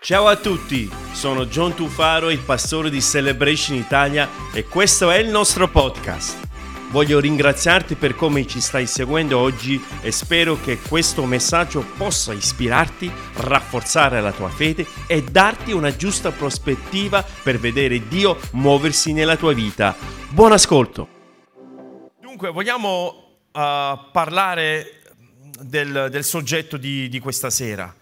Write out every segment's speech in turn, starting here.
Ciao a tutti, sono John Tufaro, il pastore di Celebration Italia e questo è il nostro podcast. Voglio ringraziarti per come ci stai seguendo oggi e spero che questo messaggio possa ispirarti, rafforzare la tua fede e darti una giusta prospettiva per vedere Dio muoversi nella tua vita. Buon ascolto! Dunque, vogliamo uh, parlare del, del soggetto di, di questa sera.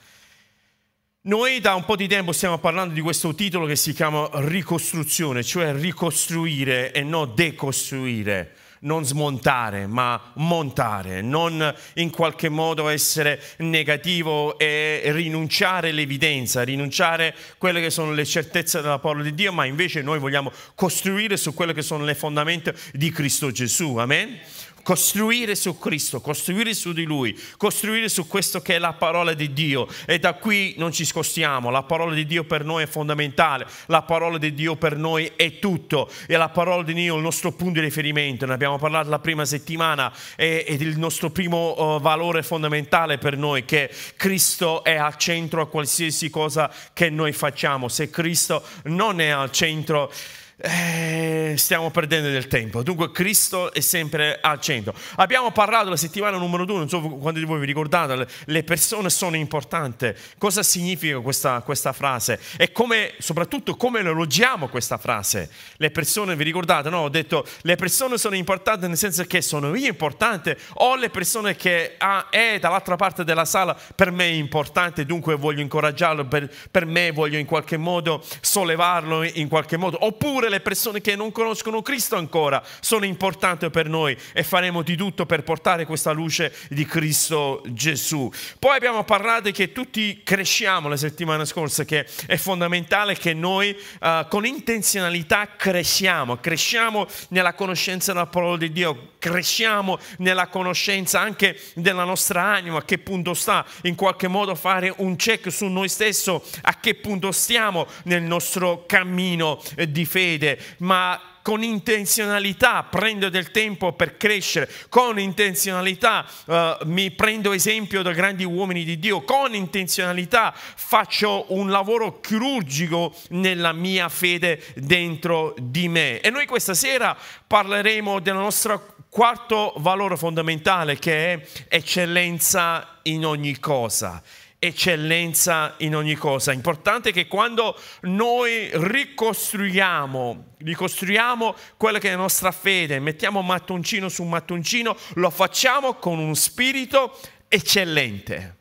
Noi da un po' di tempo stiamo parlando di questo titolo che si chiama ricostruzione, cioè ricostruire e non decostruire, non smontare, ma montare, non in qualche modo essere negativo e rinunciare all'evidenza, rinunciare a quelle che sono le certezze della parola di Dio, ma invece noi vogliamo costruire su quelle che sono le fondamenta di Cristo Gesù. Amen costruire su Cristo, costruire su di Lui, costruire su questo che è la parola di Dio. E da qui non ci spostiamo, la parola di Dio per noi è fondamentale, la parola di Dio per noi è tutto e la parola di Dio è il nostro punto di riferimento. Ne abbiamo parlato la prima settimana ed il nostro primo uh, valore fondamentale per noi che Cristo è al centro a qualsiasi cosa che noi facciamo. Se Cristo non è al centro eh, stiamo perdendo del tempo. Dunque Cristo è sempre al centro. Abbiamo parlato la settimana numero due, non so quanti di voi vi ricordate, le persone sono importanti. Cosa significa questa, questa frase? E come, soprattutto come elogiamo questa frase? Le persone, vi ricordate, no? Ho detto, le persone sono importanti nel senso che sono io importante o le persone che ah, è dall'altra parte della sala per me è importante, dunque voglio incoraggiarlo, per, per me voglio in qualche modo sollevarlo in qualche modo. Oppure pure le persone che non conoscono Cristo ancora sono importanti per noi e faremo di tutto per portare questa luce di Cristo Gesù. Poi abbiamo parlato che tutti cresciamo la settimana scorsa, che è fondamentale che noi uh, con intenzionalità cresciamo, cresciamo nella conoscenza della parola di Dio, cresciamo nella conoscenza anche della nostra anima, a che punto sta, in qualche modo fare un check su noi stessi, a che punto stiamo nel nostro cammino di fede fede, ma con intenzionalità prendo del tempo per crescere, con intenzionalità uh, mi prendo esempio da grandi uomini di Dio, con intenzionalità faccio un lavoro chirurgico nella mia fede dentro di me. E noi questa sera parleremo del nostro quarto valore fondamentale che è eccellenza in ogni cosa eccellenza in ogni cosa. Importante che quando noi ricostruiamo, ricostruiamo quella che è la nostra fede, mettiamo mattoncino su mattoncino, lo facciamo con un spirito eccellente.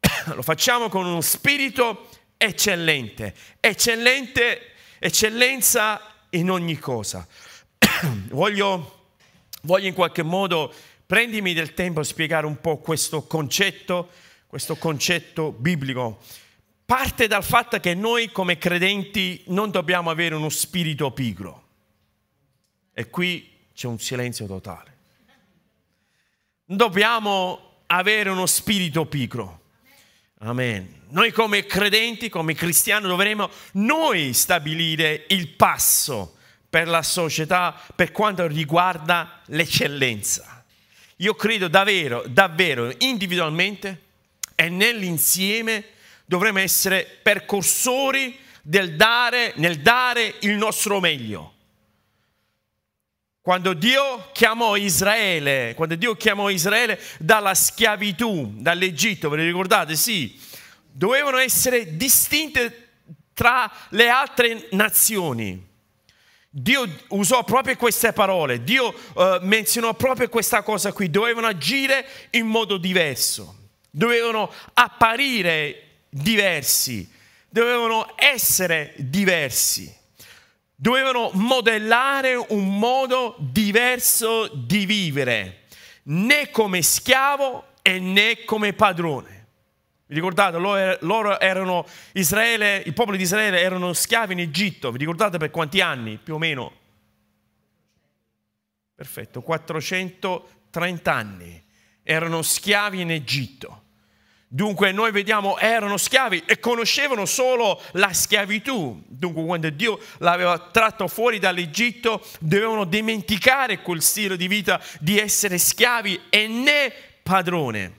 lo facciamo con uno spirito eccellente, eccellente, eccellenza in ogni cosa. voglio, voglio in qualche modo prendimi del tempo a spiegare un po' questo concetto questo concetto biblico parte dal fatto che noi come credenti non dobbiamo avere uno spirito pigro. E qui c'è un silenzio totale. Dobbiamo avere uno spirito pigro. Amen. Noi come credenti, come cristiani, dovremo noi stabilire il passo per la società per quanto riguarda l'eccellenza. Io credo davvero, davvero, individualmente, e nell'insieme dovremo essere percorsori del dare, nel dare il nostro meglio. Quando Dio chiamò Israele, quando Dio chiamò Israele dalla schiavitù, dall'Egitto, ve lo ricordate? Sì, dovevano essere distinte tra le altre nazioni. Dio usò proprio queste parole, Dio uh, menzionò proprio questa cosa qui, dovevano agire in modo diverso dovevano apparire diversi, dovevano essere diversi, dovevano modellare un modo diverso di vivere, né come schiavo e né come padrone. Vi ricordate, loro erano Israele, il popolo di Israele erano schiavi in Egitto, vi ricordate per quanti anni più o meno? Perfetto, 430 anni erano schiavi in Egitto. Dunque noi vediamo erano schiavi e conoscevano solo la schiavitù. Dunque quando Dio l'aveva tratto fuori dall'Egitto dovevano dimenticare quel stile di vita di essere schiavi e né padrone,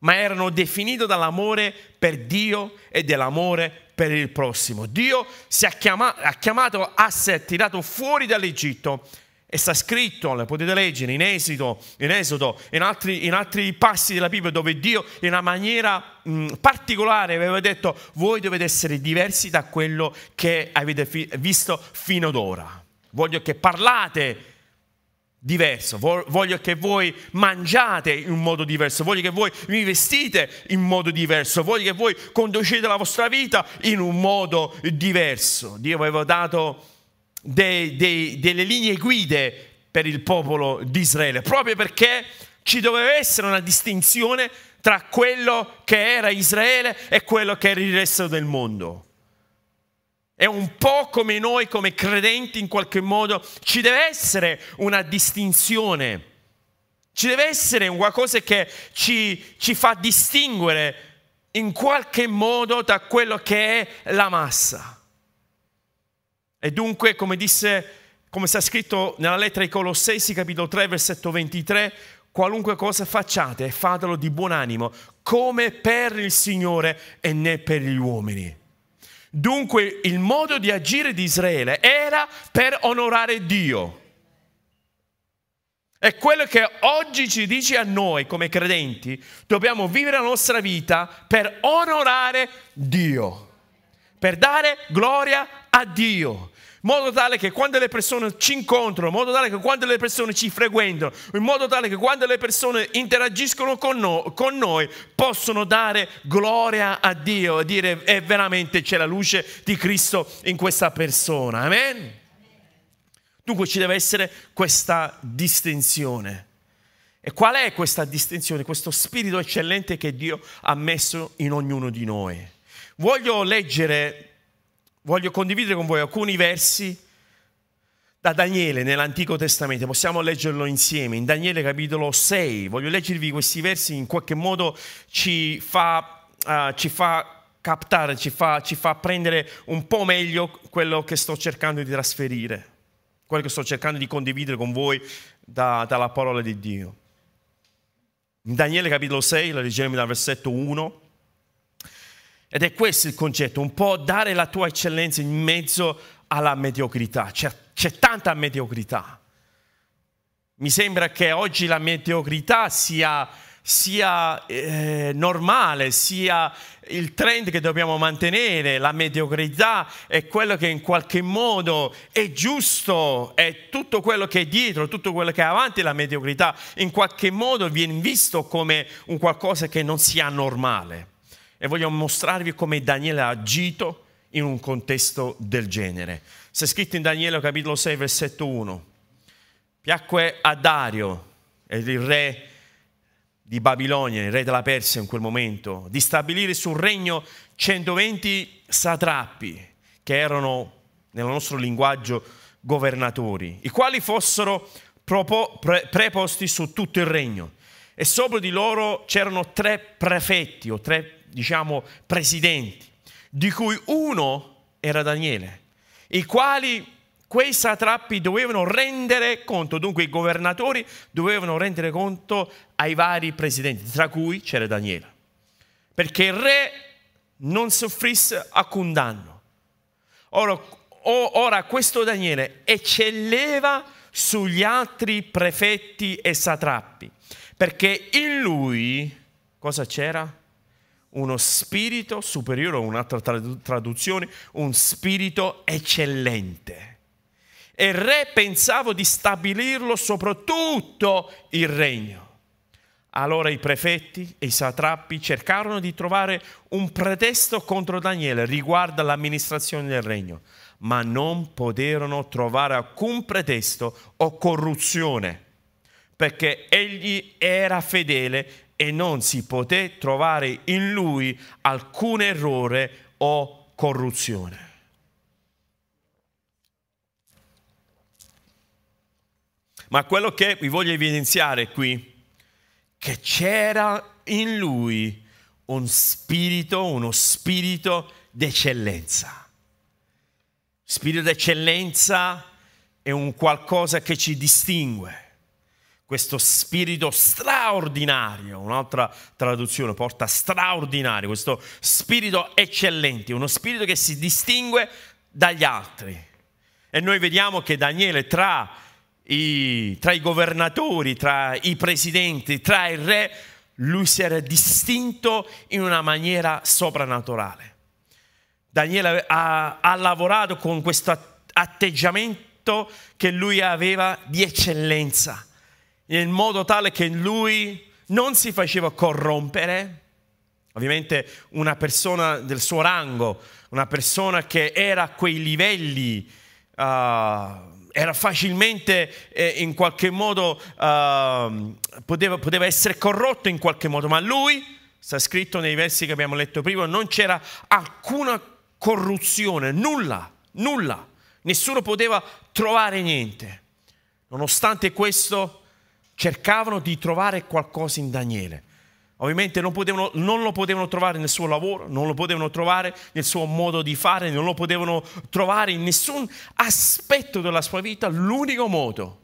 ma erano definiti dall'amore per Dio e dell'amore per il prossimo. Dio si è chiamato, ha chiamato a sé, tirato fuori dall'Egitto e sta scritto, lo potete leggere in Esodo, in, Esodo, in, altri, in altri passi della Bibbia dove Dio in una maniera mh, particolare aveva detto voi dovete essere diversi da quello che avete fi- visto fino ad ora. Voglio che parlate diverso, voglio che voi mangiate in un modo diverso, voglio che voi vi vestite in modo diverso, voglio che voi conducete la vostra vita in un modo diverso. Dio aveva dato dei, dei, delle linee guide per il popolo di Israele, proprio perché ci doveva essere una distinzione tra quello che era Israele e quello che era il resto del mondo. È un po' come noi, come credenti in qualche modo, ci deve essere una distinzione, ci deve essere qualcosa che ci, ci fa distinguere in qualche modo da quello che è la massa. E dunque, come disse, come sta scritto nella lettera ai Colossesi, capitolo 3, versetto 23, qualunque cosa facciate, fatelo di buon animo, come per il Signore e né per gli uomini Dunque il modo di agire di Israele era per onorare Dio. E quello che oggi ci dice a noi come credenti, dobbiamo vivere la nostra vita per onorare Dio, per dare gloria a Dio, modo tale che quando le persone ci incontrano, in modo tale che quando le persone ci frequentano, in modo tale che quando le persone interagiscono con, no, con noi, possono dare gloria a Dio e dire è veramente c'è la luce di Cristo in questa persona. Amen? Dunque ci deve essere questa distinzione. E qual è questa distinzione, questo spirito eccellente che Dio ha messo in ognuno di noi? Voglio leggere voglio condividere con voi alcuni versi da Daniele nell'Antico Testamento, possiamo leggerlo insieme, in Daniele capitolo 6, voglio leggervi questi versi, in qualche modo ci fa, uh, ci fa captare, ci fa, ci fa prendere un po' meglio quello che sto cercando di trasferire, quello che sto cercando di condividere con voi da, dalla parola di Dio. In Daniele capitolo 6, lo leggeremo dal versetto 1, ed è questo il concetto, un po' dare la tua eccellenza in mezzo alla mediocrità. C'è, c'è tanta mediocrità. Mi sembra che oggi la mediocrità sia, sia eh, normale, sia il trend che dobbiamo mantenere. La mediocrità è quello che in qualche modo è giusto, è tutto quello che è dietro, tutto quello che è avanti la mediocrità, in qualche modo viene visto come un qualcosa che non sia normale e voglio mostrarvi come Daniele ha agito in un contesto del genere. C'è scritto in Daniele capitolo 6 versetto 1. Piacque a Dario, il re di Babilonia, il re della Persia in quel momento, di stabilire sul regno 120 satrappi che erano, nel nostro linguaggio, governatori, i quali fossero preposti su tutto il regno. E sopra di loro c'erano tre prefetti o tre diciamo, presidenti, di cui uno era Daniele, i quali quei satrappi dovevano rendere conto, dunque i governatori dovevano rendere conto ai vari presidenti, tra cui c'era Daniele, perché il re non soffrisse alcun danno. Ora, ora questo Daniele eccelleva sugli altri prefetti e satrappi, perché in lui cosa c'era? Uno spirito superiore, un'altra traduzione, un spirito eccellente. E il re pensava di stabilirlo sopra tutto il regno. Allora i prefetti e i satrappi cercarono di trovare un pretesto contro Daniele riguardo all'amministrazione del regno, ma non poterono trovare alcun pretesto o corruzione, perché egli era fedele e non si poté trovare in lui alcun errore o corruzione. Ma quello che vi voglio evidenziare qui, che c'era in lui un spirito, uno spirito d'eccellenza. Spirito d'eccellenza è un qualcosa che ci distingue questo spirito straordinario, un'altra traduzione porta straordinario, questo spirito eccellente, uno spirito che si distingue dagli altri. E noi vediamo che Daniele tra i, tra i governatori, tra i presidenti, tra il re, lui si era distinto in una maniera soprannaturale. Daniele ha, ha lavorato con questo atteggiamento che lui aveva di eccellenza in modo tale che lui non si faceva corrompere. Ovviamente una persona del suo rango, una persona che era a quei livelli, uh, era facilmente eh, in qualche modo, uh, poteva, poteva essere corrotto in qualche modo, ma lui, sta scritto nei versi che abbiamo letto prima, non c'era alcuna corruzione, nulla, nulla, nessuno poteva trovare niente. Nonostante questo, cercavano di trovare qualcosa in Daniele. Ovviamente non, potevano, non, lo potevano trovare nel suo lavoro, non lo potevano trovare nel suo modo di fare, non lo potevano trovare in nessun aspetto della sua vita. L'unico modo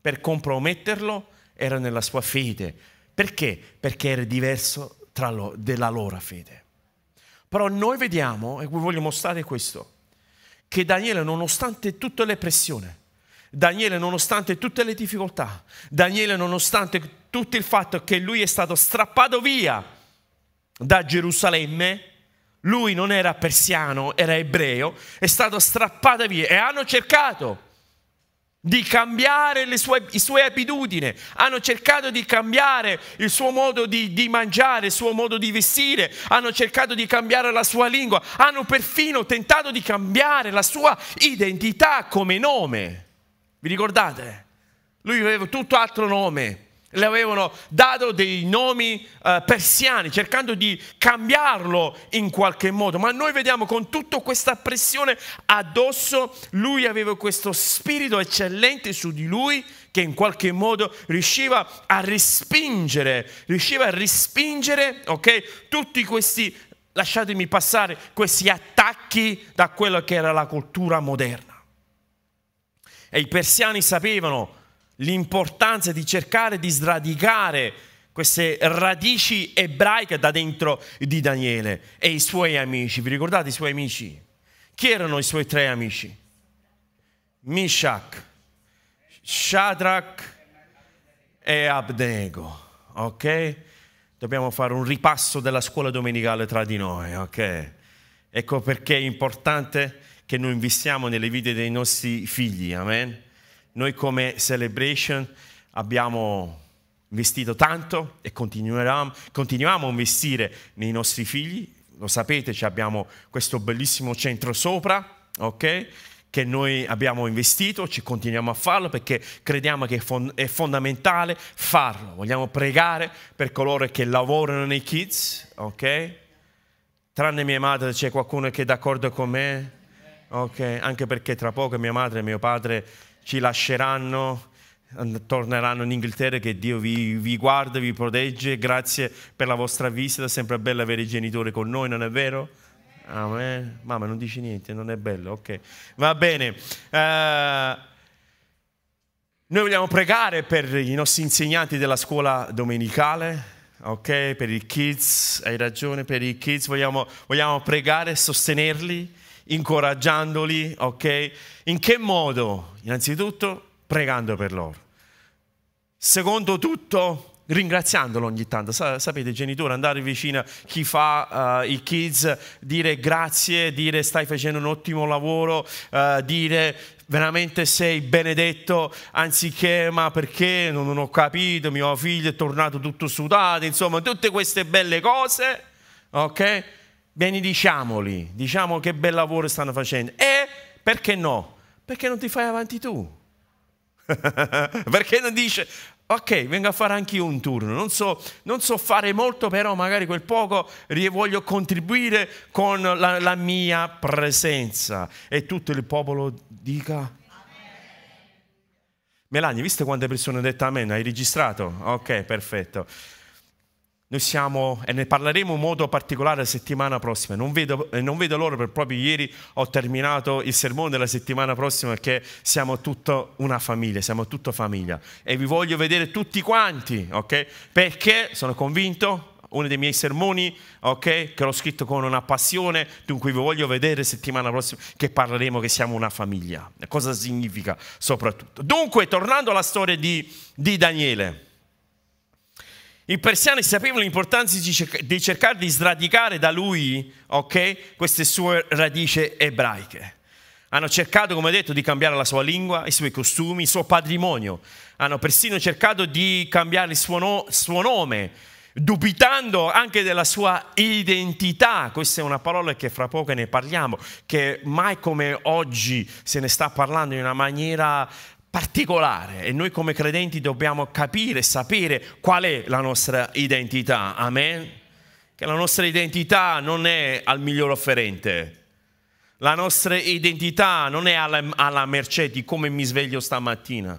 per comprometterlo era nella sua fede. Perché? Perché era diverso lo, dalla loro fede. Però noi vediamo, e vi voglio mostrare questo, che Daniele, nonostante tutte le pressioni, Daniele, nonostante tutte le difficoltà, Daniele, nonostante tutto il fatto che lui è stato strappato via da Gerusalemme, lui non era persiano, era ebreo, è stato strappato via e hanno cercato di cambiare le sue, le sue abitudini, hanno cercato di cambiare il suo modo di, di, mangiare, il suo modo di vestire, hanno cercato di cambiare la sua lingua, hanno perfino tentato di cambiare la sua identità come nome. Vi ricordate? Lui aveva tutto altro nome. Le avevano dato dei nomi uh, persiani, cercando di cambiarlo in qualche modo. Ma noi vediamo con tutta questa pressione addosso, lui aveva questo spirito eccellente su di lui che in qualche modo riusciva a respingere, riusciva a respingere, ok, tutti questi, lasciatemi passare, questi attacchi da quello che era la cultura moderna. E i persiani sapevano l'importanza di cercare di sradicare queste radici ebraiche da dentro di Daniele e i suoi amici. Vi ricordate i suoi amici? Chi erano i suoi tre amici? Mishak, Shadrach e Abnego. Ok? Dobbiamo fare un ripasso della scuola domenicale tra di noi. Ok? Ecco perché è importante che noi investiamo nelle vite dei nostri figli, amen. Noi come Celebration abbiamo investito tanto e continuiamo, continuiamo a investire nei nostri figli, lo sapete, abbiamo questo bellissimo centro sopra, ok? Che noi abbiamo investito, ci continuiamo a farlo perché crediamo che è fondamentale farlo. Vogliamo pregare per coloro che lavorano nei kids, ok? Tranne mia madre c'è qualcuno che è d'accordo con me? Ok, anche perché tra poco mia madre e mio padre ci lasceranno, torneranno in Inghilterra, che Dio vi, vi guarda, vi protegge. Grazie per la vostra visita, è sempre bello avere i genitori con noi, non è vero? Amen. Mamma non dici niente, non è bello, ok. Va bene. Uh, noi vogliamo pregare per i nostri insegnanti della scuola domenicale, ok? Per i kids, hai ragione, per i kids vogliamo, vogliamo pregare e sostenerli incoraggiandoli, ok? In che modo? Innanzitutto pregando per loro. Secondo tutto, ringraziandolo ogni tanto. Sapete, genitori, andare vicino a chi fa uh, i kids, dire grazie, dire stai facendo un ottimo lavoro, uh, dire veramente sei benedetto, anziché ma perché non ho capito, mio figlio è tornato tutto sudato, insomma, tutte queste belle cose, ok? Benediciamoli, diciamo che bel lavoro stanno facendo. E perché no? Perché non ti fai avanti tu? perché non dice, ok, vengo a fare anche io un turno, non so, non so, fare molto, però magari quel poco voglio contribuire con la, la mia presenza. E tutto il popolo dica... Melania, visto quante persone hanno detto amen? Hai registrato? Ok, perfetto. Noi siamo, e ne parleremo in modo particolare la settimana prossima, non vedo, non vedo l'ora per proprio ieri ho terminato il sermone della settimana prossima che siamo tutta una famiglia, siamo tutta famiglia e vi voglio vedere tutti quanti, ok? Perché sono convinto, uno dei miei sermoni, ok? Che l'ho scritto con una passione, dunque vi voglio vedere settimana prossima che parleremo che siamo una famiglia. Cosa significa soprattutto? Dunque, tornando alla storia di, di Daniele. I persiani sapevano l'importanza di cercare di sradicare da lui okay, queste sue radici ebraiche. Hanno cercato, come detto, di cambiare la sua lingua, i suoi costumi, il suo patrimonio. Hanno persino cercato di cambiare il suo, no, suo nome, dubitando anche della sua identità. Questa è una parola che fra poco ne parliamo, che mai come oggi se ne sta parlando in una maniera particolare e noi come credenti dobbiamo capire, sapere qual è la nostra identità. Amen? Che la nostra identità non è al miglior offerente. La nostra identità non è alla, alla mercé di come mi sveglio stamattina.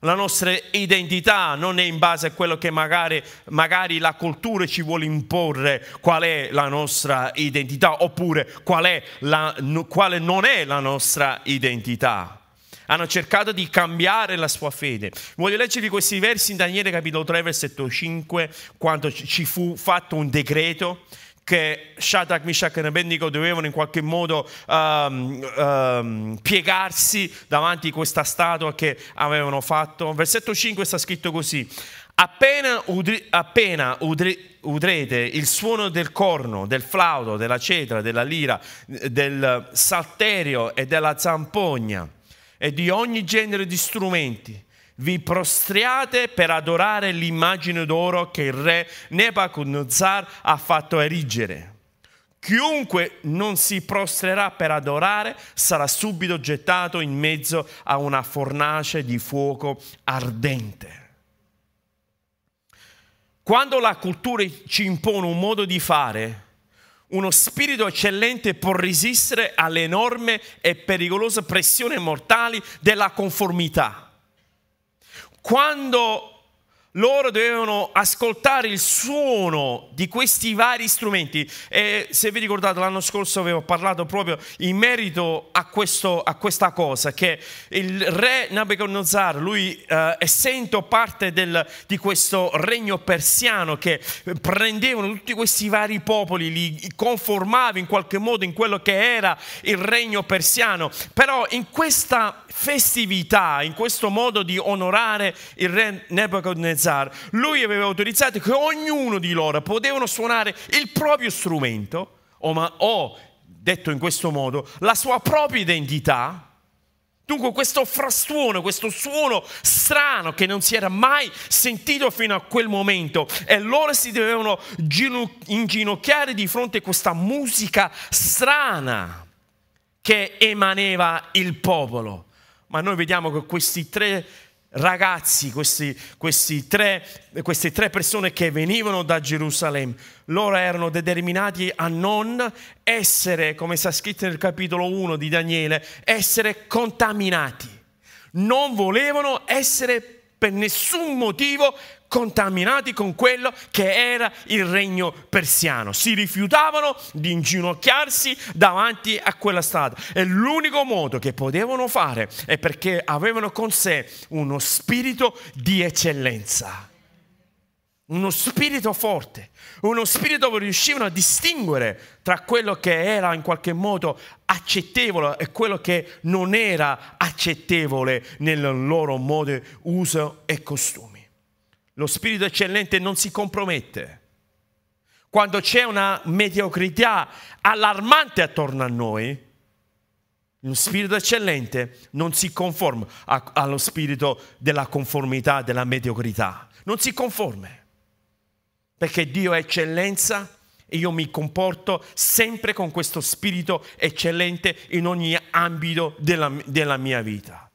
La nostra identità non è in base a quello che magari, magari, la cultura ci vuole imporre qual è la nostra identità oppure qual la, quale non è la nostra identità hanno cercato di cambiare la sua fede. Voglio leggervi questi versi in Daniele capitolo 3 versetto 5, quando ci fu fatto un decreto che Shadrach, Meshach e Abednego dovevano in qualche modo um, um, piegarsi davanti a questa statua che avevano fatto. Versetto 5 sta scritto così. Appena, udri, appena udri, udrete il suono del corno, del flauto, della cetra, della lira, del salterio e della zampogna, e di ogni genere di strumenti. Vi prostriate per adorare l'immagine d'oro che il re Nebuchadnezzar ha fatto erigere. Chiunque non si prostrerà per adorare sarà subito gettato in mezzo a una fornace di fuoco ardente. Quando la cultura ci impone un modo di fare, uno spirito eccellente può resistere alle enorme e pericolose pressioni mortali della conformità. Quando loro dovevano ascoltare il suono di questi vari strumenti. E se vi ricordate l'anno scorso avevo parlato proprio in merito a, questo, a questa cosa che il re Nabucodonosor lui eh, essendo parte del, di questo regno persiano che prendevano tutti questi vari popoli li conformava in qualche modo in quello che era il regno persiano però in questa festività, in questo modo di onorare il re Nebuchadnezzar, lui aveva autorizzato che ognuno di loro potevano suonare il proprio strumento, o, ma, o detto in questo modo, la sua propria identità. Dunque questo frastuono, questo suono strano che non si era mai sentito fino a quel momento e loro si dovevano inginocchiare di fronte a questa musica strana che emaneva il popolo ma noi vediamo che questi tre ragazzi, questi, questi tre, queste tre persone che venivano da Gerusalemme, loro erano determinati a non essere, come sta scritto nel capitolo 1 di Daniele, essere contaminati. Non volevano essere per nessun motivo contaminati con quello che era il regno persiano. Si rifiutavano di inginocchiarsi davanti a quella strada. E l'unico modo che potevano fare è perché avevano con sé uno spirito di eccellenza. Uno spirito forte, uno spirito che riuscivano a distinguere tra quello che era in qualche modo accettevole e quello che non era accettevole nel loro modo, uso e costume. Lo spirito eccellente non si compromette. Quando c'è una mediocrità allarmante attorno a noi, lo spirito eccellente non si conforma a, allo spirito della conformità, della mediocrità. Non si conforma. Perché Dio è eccellenza e io mi comporto sempre con questo spirito eccellente in ogni ambito della, della mia vita.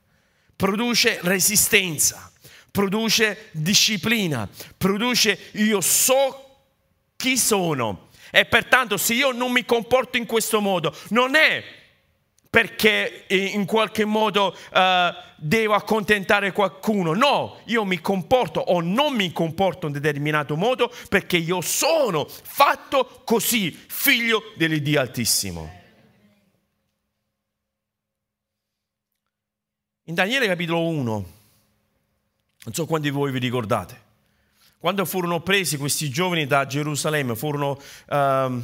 Produce resistenza produce disciplina, produce io so chi sono. E pertanto se io non mi comporto in questo modo, non è perché in qualche modo uh, devo accontentare qualcuno. No, io mi comporto o non mi comporto in determinato modo perché io sono fatto così, figlio dell'Iddio Altissimo. In Daniele capitolo 1, non so quanti di voi vi ricordate, quando furono presi questi giovani da Gerusalemme, furono uh,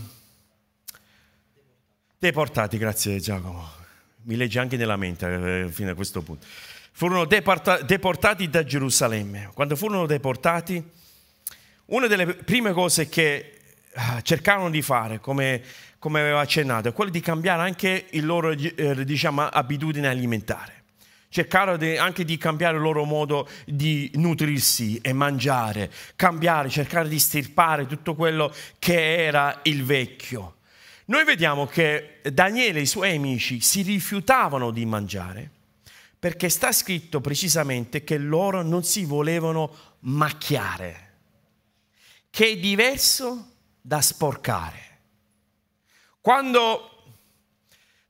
deportati, grazie Giacomo, mi legge anche nella mente eh, fino a questo punto, furono deporta- deportati da Gerusalemme. Quando furono deportati, una delle prime cose che uh, cercarono di fare, come, come aveva accennato, è quella di cambiare anche le loro eh, diciamo, abitudini alimentari cercarono di, anche di cambiare il loro modo di nutrirsi e mangiare, cambiare, cercare di stirpare tutto quello che era il vecchio. Noi vediamo che Daniele e i suoi amici si rifiutavano di mangiare perché sta scritto precisamente che loro non si volevano macchiare, che è diverso da sporcare. Quando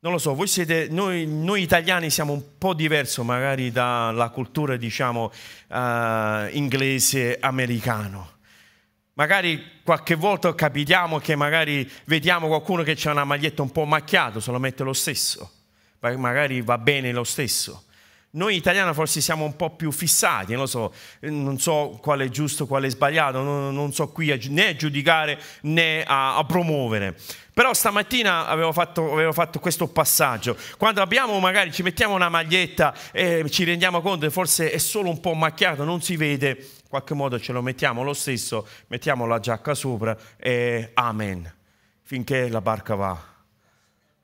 non lo so, voi siete, noi, noi, italiani siamo un po' diversi magari dalla cultura, diciamo, uh, inglese, americano. Magari qualche volta capitiamo che magari vediamo qualcuno che ha una maglietta un po' macchiata, se lo mette lo stesso, magari va bene lo stesso. Noi italiani forse siamo un po' più fissati, non so, non so quale è giusto, quale è sbagliato, non, non so qui a, né a giudicare né a, a promuovere. Però stamattina avevo fatto, avevo fatto, questo passaggio. Quando abbiamo magari ci mettiamo una maglietta e ci rendiamo conto che forse è solo un po' macchiato, non si vede, in qualche modo ce lo mettiamo lo stesso, mettiamo la giacca sopra e amen. Finché la barca va,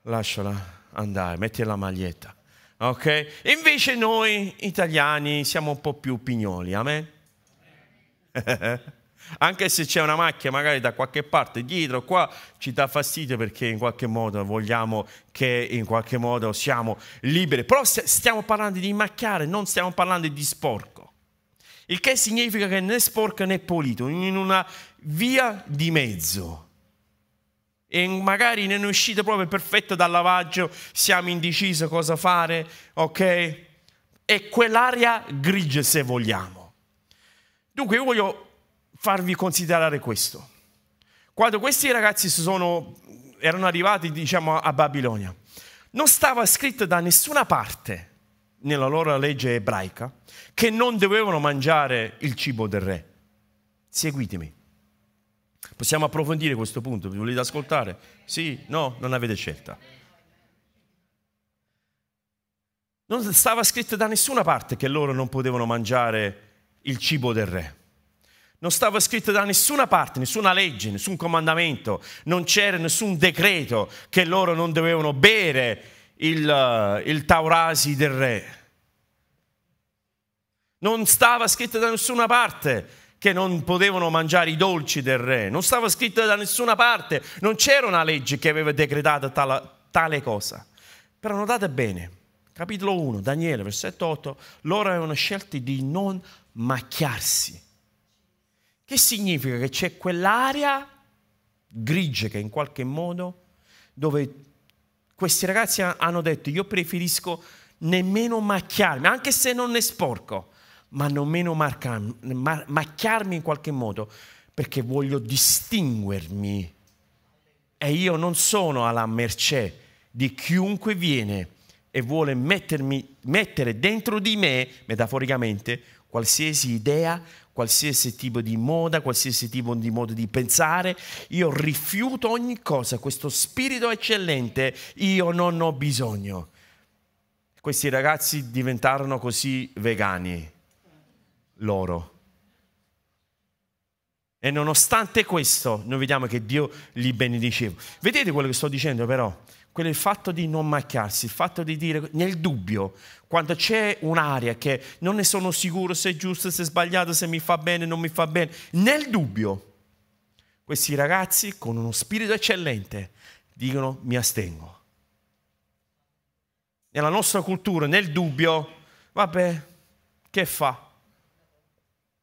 lasciala andare, metti la maglietta. Ok? Invece noi italiani siamo un po' più pignoli, amen? Anche se c'è una macchia magari da qualche parte dietro, qua ci dà fastidio perché in qualche modo vogliamo che in qualche modo siamo liberi. Però stiamo parlando di macchiare, non stiamo parlando di sporco. Il che significa che né sporco né pulito, in una via di mezzo. E magari in un'uscita proprio perfetta dal lavaggio siamo indecisi cosa fare, ok? È quell'area grigia se vogliamo. Dunque io voglio farvi considerare questo. Quando questi ragazzi sono, erano arrivati diciamo, a Babilonia, non stava scritto da nessuna parte nella loro legge ebraica che non dovevano mangiare il cibo del re. Seguitemi. Possiamo approfondire questo punto? Vi volete ascoltare? Sì? No? Non avete scelta. Non stava scritto da nessuna parte che loro non potevano mangiare il cibo del re. Non stava scritto da nessuna parte, nessuna legge, nessun comandamento, non c'era nessun decreto che loro non dovevano bere il, uh, il taurasi del re. Non stava scritto da nessuna parte che non potevano mangiare i dolci del re. Non stava scritto da nessuna parte, non c'era una legge che aveva decretato tale, tale cosa. Però notate bene, capitolo 1, Daniele, versetto 8, loro avevano scelto di non macchiarsi che significa che c'è quell'area grigia che in qualche modo dove questi ragazzi hanno detto io preferisco nemmeno macchiarmi, anche se non è sporco, ma nemmeno marcarmi, macchiarmi in qualche modo perché voglio distinguermi. E io non sono alla mercé di chiunque viene e vuole mettermi, mettere dentro di me, metaforicamente, qualsiasi idea, qualsiasi tipo di moda, qualsiasi tipo di modo di pensare, io rifiuto ogni cosa, questo spirito eccellente io non ho bisogno. Questi ragazzi diventarono così vegani, loro. E nonostante questo, noi vediamo che Dio li benediceva. Vedete quello che sto dicendo però? quello il fatto di non macchiarsi, il fatto di dire nel dubbio, quando c'è un'area che non ne sono sicuro se è giusto, se è sbagliato, se mi fa bene, non mi fa bene, nel dubbio, questi ragazzi con uno spirito eccellente dicono mi astengo. Nella nostra cultura, nel dubbio, vabbè, che fa?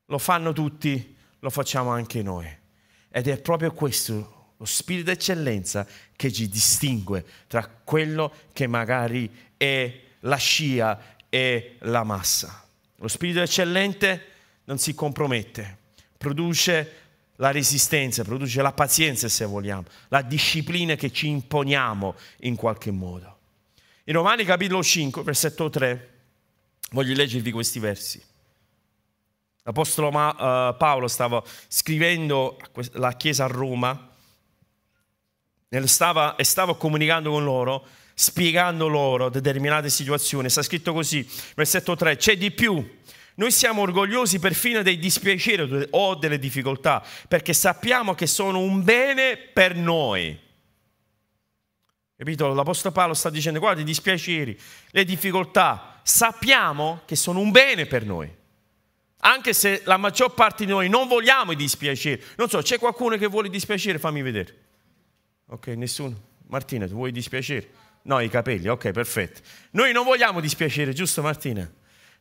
Lo fanno tutti, lo facciamo anche noi. Ed è proprio questo lo spirito d'eccellenza che ci distingue tra quello che magari è la scia e la massa. Lo spirito eccellente non si compromette, produce la resistenza, produce la pazienza se vogliamo, la disciplina che ci imponiamo in qualche modo. In Romani capitolo 5, versetto 3, voglio leggervi questi versi. L'Apostolo Ma, uh, Paolo stava scrivendo alla Chiesa a Roma stava, e stava comunicando con loro, spiegando loro determinate situazioni. Sta scritto così, versetto 3, c'è di più. Noi siamo orgogliosi perfino dei dispiaceri o delle difficoltà, perché sappiamo che sono un bene per noi. Capito? L'Apostolo Paolo sta dicendo, guarda, i dispiaceri, le difficoltà, sappiamo che sono un bene per noi. Anche se la maggior parte di noi non vogliamo i dispiaceri. Non so, c'è qualcuno che vuole dispiacere? Fammi vedere. Ok, nessuno. Martina, tu vuoi dispiacere? No, i capelli, ok, perfetto. Noi non vogliamo dispiacere, giusto Martina?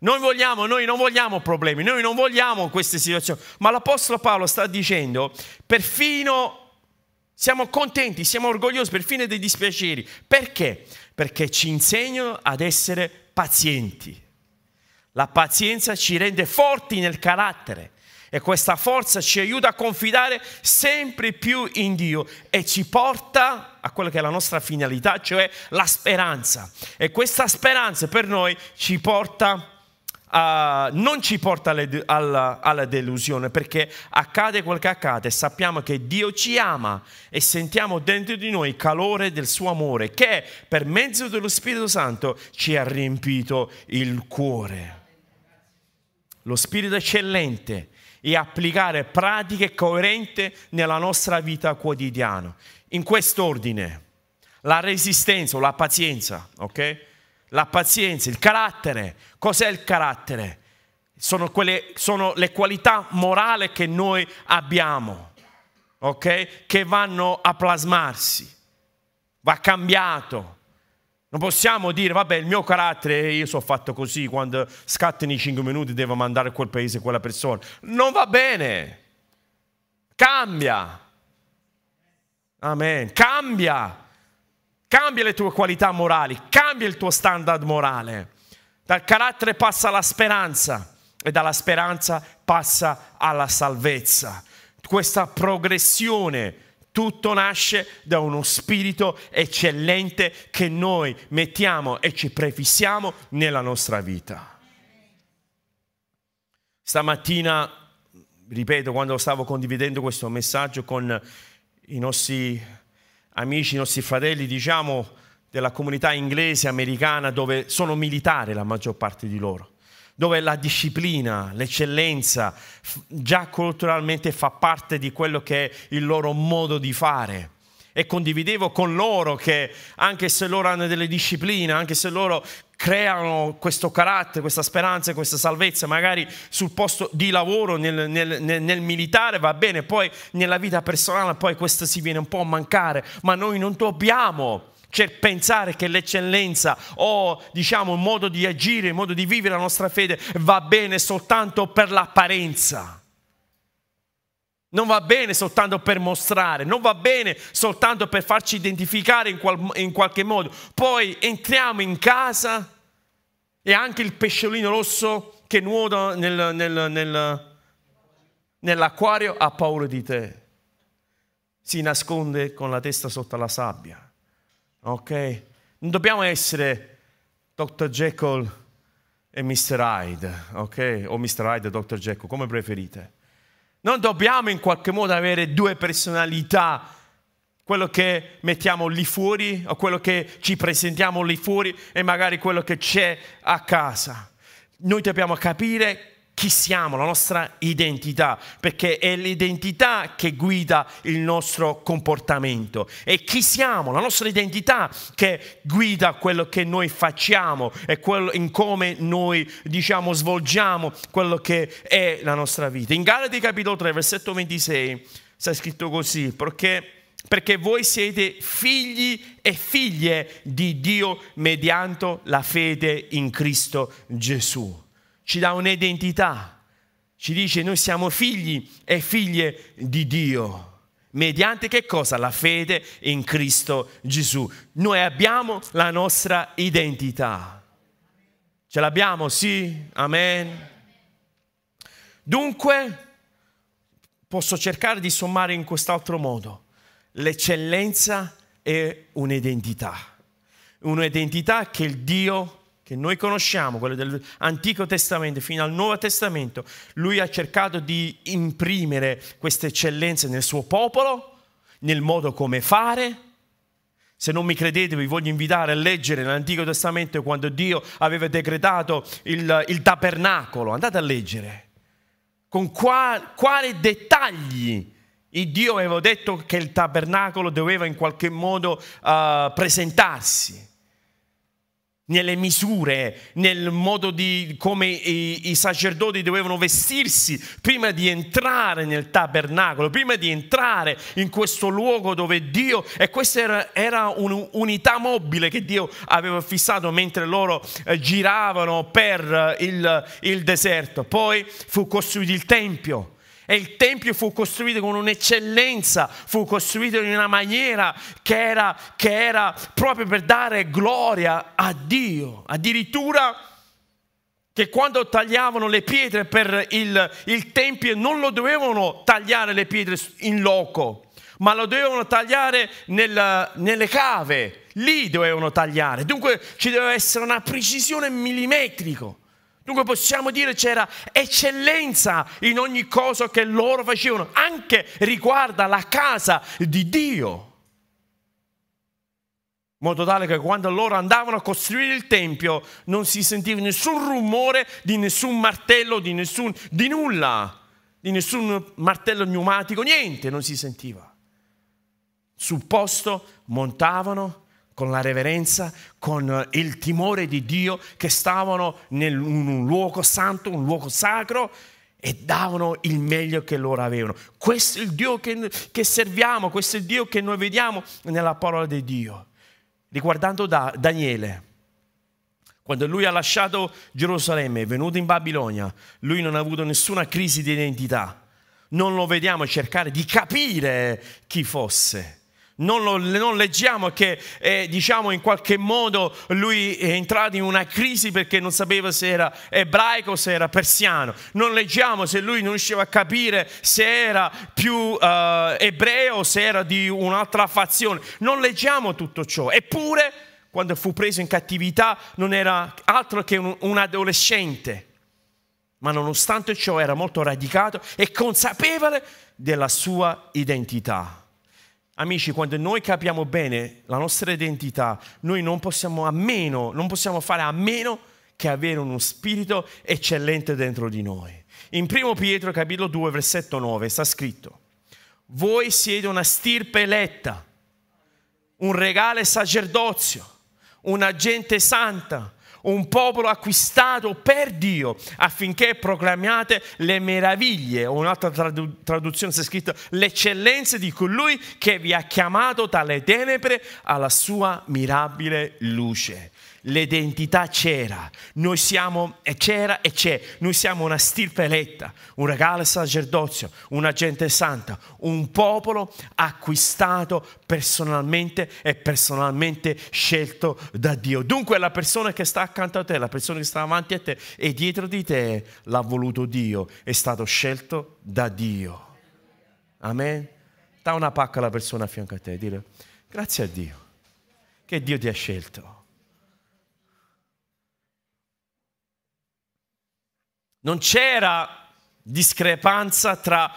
Noi, vogliamo, noi non vogliamo problemi, noi non vogliamo queste situazioni. Ma l'Apostolo Paolo sta dicendo, perfino siamo contenti, siamo orgogliosi perfino dei dispiaceri. Perché? Perché ci insegnano ad essere pazienti. La pazienza ci rende forti nel carattere e questa forza ci aiuta a confidare sempre più in Dio e ci porta a quella che è la nostra finalità, cioè la speranza. E questa speranza per noi ci porta a, non ci porta alle, alla, alla delusione perché accade quel che accade, sappiamo che Dio ci ama e sentiamo dentro di noi il calore del suo amore che per mezzo dello Spirito Santo ci ha riempito il cuore. Lo Spirito eccellente e applicare pratiche coerenti nella nostra vita quotidiana. In quest'ordine, la resistenza o la pazienza, ok? La pazienza, il carattere. Cos'è il carattere? Sono, quelle, sono le qualità morali che noi abbiamo, ok? Che vanno a plasmarsi. Va cambiato non possiamo dire, vabbè, il mio carattere, io sono fatto così, quando scattano i 5 minuti devo mandare a quel paese quella persona. Non va bene. Cambia. Amen. Cambia. Cambia le tue qualità morali, cambia il tuo standard morale. Dal carattere passa alla speranza e dalla speranza passa alla salvezza. Questa progressione tutto nasce da uno spirito eccellente che noi mettiamo e ci prefissiamo nella nostra vita. Stamattina, ripeto, quando stavo condividendo questo messaggio con i nostri amici, i nostri fratelli, diciamo, della comunità inglese, americana, dove sono militari la maggior parte di loro dove la disciplina, l'eccellenza già culturalmente fa parte di quello che è il loro modo di fare. E condividevo con loro che anche se loro hanno delle discipline, anche se loro creano questo carattere, questa speranza, questa salvezza, magari sul posto di lavoro, nel, nel, nel, nel, militare va bene, poi nella vita personale poi questo si viene un po' a mancare, ma noi non dobbiamo cioè pensare che l'eccellenza o diciamo il modo di agire, il modo di vivere la nostra fede va bene soltanto per l'apparenza. Non va bene soltanto per mostrare, non va bene soltanto per farci identificare in, qual, in qualche modo. Poi entriamo in casa e anche il pesciolino rosso che nuota nel, nel, nel, nell'acquario ha paura di te. Si nasconde con la testa sotto la sabbia. Ok? Non dobbiamo essere Dr. Jekyll e Mr. Hyde, ok? O Mr. Hyde e Dr. Jekyll, come preferite. Non dobbiamo in qualche modo avere due personalità, quello che mettiamo lì fuori o quello che ci presentiamo lì fuori e magari quello che c'è a casa. Noi dobbiamo capire chi siamo, la nostra identità, perché è l'identità che guida il nostro comportamento. E chi siamo, la nostra identità che guida quello che noi facciamo e in come noi diciamo svolgiamo quello che è la nostra vita. In Galati capitolo 3, versetto 26 sta scritto così, perché perché voi siete figli e figlie di Dio mediante la fede in Cristo Gesù ci dà un'identità, ci dice noi siamo figli e figlie di Dio. Mediante che cosa? La fede in Cristo Gesù. Noi abbiamo la nostra identità. Ce l'abbiamo? Sì? Amen. Dunque, posso cercare di sommare in quest'altro modo. L'eccellenza è un'identità. Un'identità che il Dio che noi conosciamo, quello dell'Antico Testamento fino al Nuovo Testamento, lui ha cercato di imprimere queste eccellenze nel suo popolo, nel modo come fare. Se non mi credete vi voglio invitare a leggere nell'Antico Testamento quando Dio aveva decretato il, il tabernacolo, andate a leggere. Con qua, quali dettagli il Dio aveva detto che il tabernacolo doveva in qualche modo uh, presentarsi nelle misure, nel modo di come i, i, sacerdoti dovevano vestirsi prima di entrare nel tabernacolo, prima di entrare in questo luogo dove Dio, e questa era, era un'unità mobile che Dio aveva fissato mentre loro eh, giravano per il, il deserto. Poi fu costruito il Tempio e il Tempio fu costruito con un'eccellenza, fu costruito in una maniera che era, che era proprio per dare gloria a Dio. Addirittura che quando tagliavano le pietre per il, il Tempio non lo dovevano tagliare le pietre in loco, ma lo dovevano tagliare nel, nelle cave, lì dovevano tagliare. Dunque ci deve essere una precisione millimetrica. Dunque possiamo dire c'era eccellenza in ogni cosa che loro facevano, anche riguardo alla casa di Dio. In modo tale che quando loro andavano a costruire il Tempio non si sentiva nessun rumore di nessun martello, di, nessun, di nulla, di nessun martello pneumatico, niente non si sentiva. Sul posto montavano con la reverenza, con il timore di Dio, che stavano in un luogo santo, un luogo sacro e davano il meglio che loro avevano. Questo è il Dio che, che serviamo, questo è il Dio che noi vediamo nella parola di Dio. Riguardando da, Daniele, quando lui ha lasciato Gerusalemme, è venuto in Babilonia, lui non ha avuto nessuna crisi di identità. Non lo vediamo cercare di capire chi fosse non, lo, non leggiamo che eh, diciamo in qualche modo lui è entrato in una crisi perché non sapeva se era ebraico o se era persiano. Non leggiamo se lui non riusciva a capire se era più uh, ebreo o se era di un'altra fazione. Non leggiamo tutto ciò. Eppure quando fu preso in cattività non era altro che un, un adolescente. Ma nonostante ciò era molto radicato e consapevole della sua identità. Amici, quando noi capiamo bene la nostra identità, noi non possiamo, a meno, non possiamo fare a meno che avere uno spirito eccellente dentro di noi. In 1 Pietro capitolo 2 versetto 9 sta scritto, voi siete una stirpe eletta, un regale sacerdozio, una gente santa, un popolo acquistato per Dio affinché proclamiate le meraviglie, o un'altra tradu- traduzione è scritto l'eccellenza di colui che vi ha chiamato dalle tenebre alla sua mirabile luce l'identità c'era, noi siamo, e c'era e c'è, noi siamo una stirpe eletta, un regalo sacerdozio, una gente santa, un popolo acquistato personalmente e personalmente scelto da Dio. Dunque la persona che sta accanto a te, la persona che sta avanti a te e dietro di te l'ha voluto Dio, è stato scelto da Dio. Amen. Da una pacca alla persona a fianco a te e dire grazie a Dio che Dio ti ha scelto. Non c'era discrepanza tra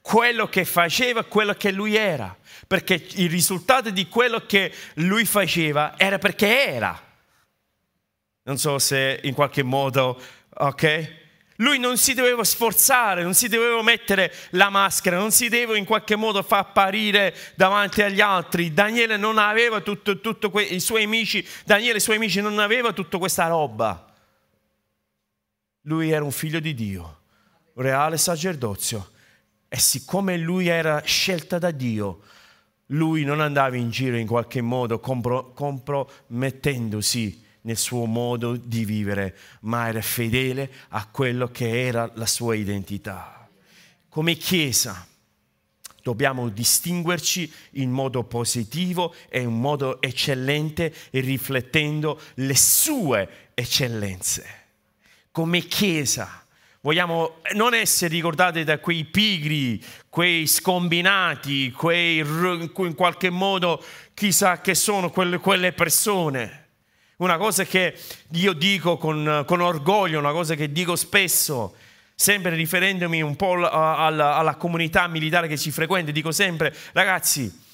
quello che faceva e quello che lui era, perché il risultato di quello che lui faceva era perché era. Non so se in qualche modo, ok? Lui non si doveva sforzare, non si doveva mettere la maschera, non si doveva in qualche modo far apparire davanti agli altri. Daniele non aveva tutto, tutto que- i suoi amici, Daniele e i suoi amici non aveva tutta questa roba. Lui era un figlio di Dio, reale sacerdozio. E siccome lui era scelta da Dio, lui non andava in giro in qualche modo compro- compromettendosi nel suo modo di vivere, ma era fedele a quello che era la sua identità. Come Chiesa, dobbiamo distinguerci in modo positivo e in modo eccellente riflettendo le sue eccellenze. Come Chiesa vogliamo non essere ricordati da quei pigri, quei scombinati, quei in qualche modo chissà che sono quelle, persone. Una cosa che io dico con, con orgoglio, una cosa che dico spesso, sempre riferendomi un po' alla, alla comunità militare che ci frequenta, dico sempre, ragazzi,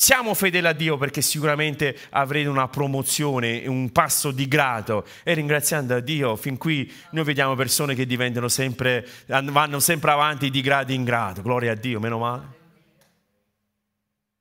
siamo fedeli a Dio perché sicuramente avrete una promozione, un passo di grado e ringraziando a Dio fin qui noi vediamo persone che diventano sempre, vanno sempre avanti di grado in grado, gloria a Dio, meno male.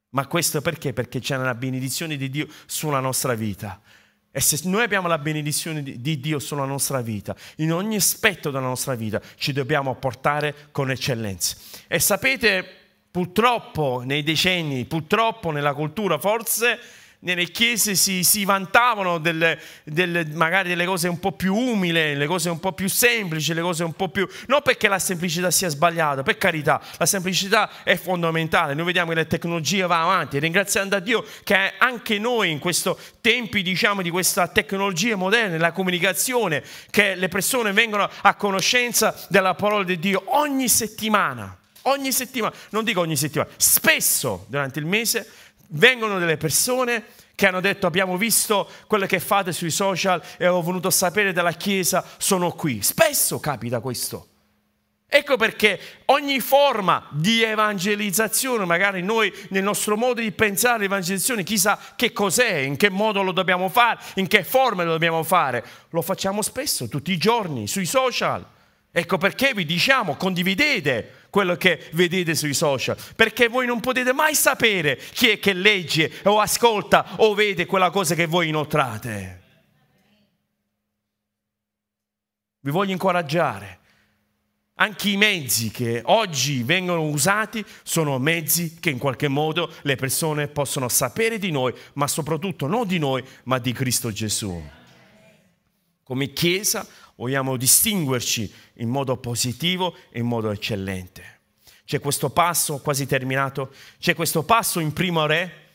Ma questo perché? Perché c'è una benedizione di Dio sulla nostra vita. E se noi abbiamo la benedizione di Dio sulla nostra vita, in ogni aspetto della nostra vita, ci dobbiamo portare con eccellenza. E sapete, purtroppo nei decenni, purtroppo nella cultura, forse nelle chiese si, si vantavano delle, delle, magari delle cose un po' più umili, le cose un po' più semplici, le cose un po' più... Non perché la semplicità sia sbagliata, per carità, la semplicità è fondamentale. Noi vediamo che la tecnologia va avanti, ringraziando a Dio che anche noi in questi tempi, diciamo, di questa tecnologia moderna, la comunicazione, che le persone vengono a conoscenza della parola di Dio ogni settimana. Ogni settimana, non dico ogni settimana, spesso durante il mese vengono delle persone che hanno detto abbiamo visto quello che fate sui social e ho voluto sapere della Chiesa, sono qui. Spesso capita questo. Ecco perché ogni forma di evangelizzazione, magari noi nel nostro modo di pensare l'evangelizzazione, chissà che cos'è, in che modo lo dobbiamo fare, in che forma lo dobbiamo fare, lo facciamo spesso, tutti i giorni, sui social. Ecco perché vi diciamo, condividete quello che vedete sui social, perché voi non potete mai sapere chi è che legge o ascolta o vede quella cosa che voi inoltrate. Vi voglio incoraggiare. Anche i mezzi che oggi vengono usati sono mezzi che in qualche modo le persone possono sapere di noi, ma soprattutto non di noi, ma di Cristo Gesù. Come Chiesa vogliamo distinguerci in modo positivo e in modo eccellente. C'è questo passo, quasi terminato, c'è questo passo in primo re,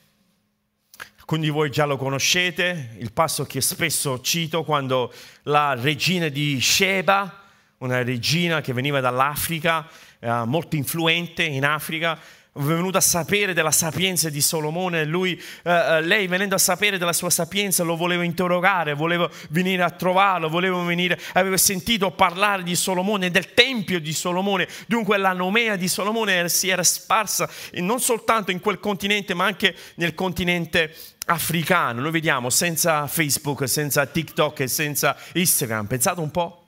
quindi voi già lo conoscete, il passo che spesso cito quando la regina di Sheba, una regina che veniva dall'Africa, eh, molto influente in Africa, venuto a sapere della sapienza di Solomone, lui, eh, eh, lei venendo a sapere della sua sapienza lo voleva interrogare, voleva venire a trovarlo, voleva venire, aveva sentito parlare di Solomone, del tempio di Solomone, dunque la nomea di Solomone si era sparsa non soltanto in quel continente ma anche nel continente africano. Noi vediamo senza Facebook, senza TikTok e senza Instagram, pensate un po'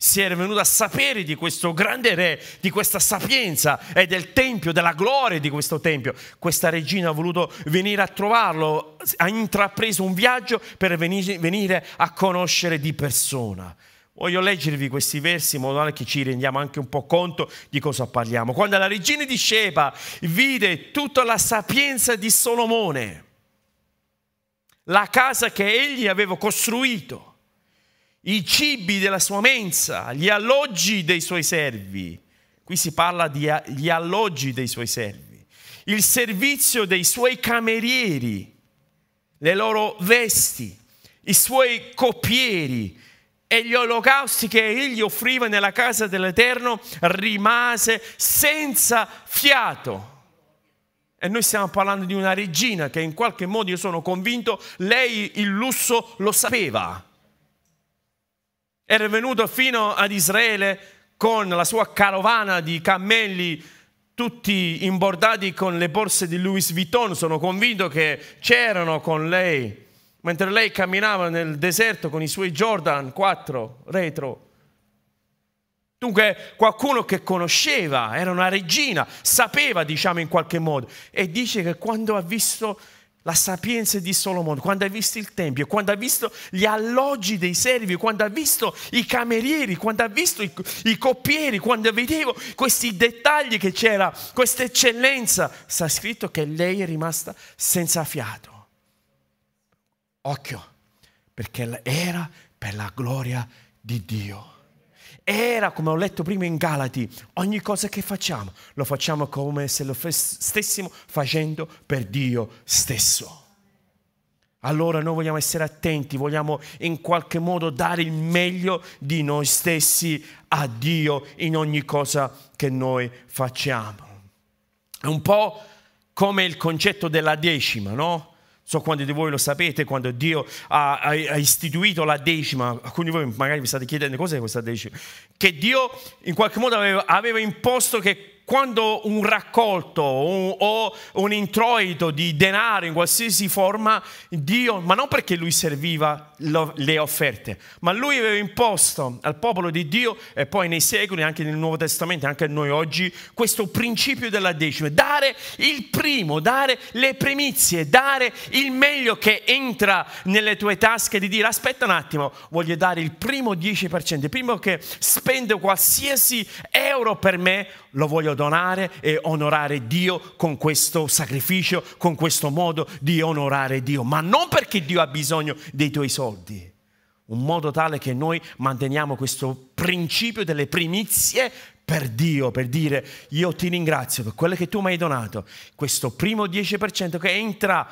si era venuto a sapere di questo grande re, di questa sapienza e del tempio, della gloria di questo tempio. Questa regina ha voluto venire a trovarlo, ha intrapreso un viaggio per venire a conoscere di persona. Voglio leggervi questi versi in modo tale che ci rendiamo anche un po' conto di cosa parliamo. Quando la regina di Sheba vide tutta la sapienza di Solomone, la casa che egli aveva costruito, i cibi della sua mensa, gli alloggi dei suoi servi. Qui si parla di alloggi dei suoi servi, il servizio dei suoi camerieri, le loro vesti, i suoi coppieri e gli olocausti che egli offriva nella casa dell'Eterno rimase senza fiato. E noi stiamo parlando di una regina che in qualche modo, io sono convinto, lei il lusso lo sapeva era venuto fino ad Israele con la sua carovana di cammelli tutti imbordati con le borse di Louis Vuitton, sono convinto che c'erano con lei, mentre lei camminava nel deserto con i suoi Jordan 4 retro. Dunque qualcuno che conosceva, era una regina, sapeva diciamo in qualche modo. E dice che quando ha visto la sapienza di Solomone, quando ha visto il Tempio, quando ha visto gli alloggi dei servi, quando ha visto i camerieri, quando ha visto i, i coppieri, quando vedevo questi dettagli che c'era, questa eccellenza, sta scritto che lei è rimasta senza fiato. Occhio, perché era per la gloria di Dio. Era, come ho letto prima in Galati, ogni cosa che facciamo lo facciamo come se lo stessimo facendo per Dio stesso. Allora noi vogliamo essere attenti, vogliamo in qualche modo dare il meglio di noi stessi a Dio in ogni cosa che noi facciamo. È un po' come il concetto della decima, no? So quanti di voi lo sapete, quando Dio ha, ha, istituito la decima, alcuni di voi magari vi state chiedendo cos'è questa decima, che Dio in qualche modo aveva, aveva imposto che quando un raccolto un, o un introito di denaro in qualsiasi forma, Dio, ma non perché lui serviva lo, le offerte, ma lui aveva imposto al popolo di Dio e poi nei secoli, anche nel Nuovo Testamento, anche a noi oggi, questo principio della decima, dare il primo, dare le primizie, dare il meglio che entra nelle tue tasche di dire aspetta un attimo, voglio dare il primo 10%, il primo che spende qualsiasi euro per me, lo voglio donare e onorare Dio con questo sacrificio, con questo modo di onorare Dio, ma non perché Dio ha bisogno dei tuoi soldi, un modo tale che noi manteniamo questo principio delle primizie per Dio, per dire io ti ringrazio per quello che tu mi hai donato, questo primo 10% che entra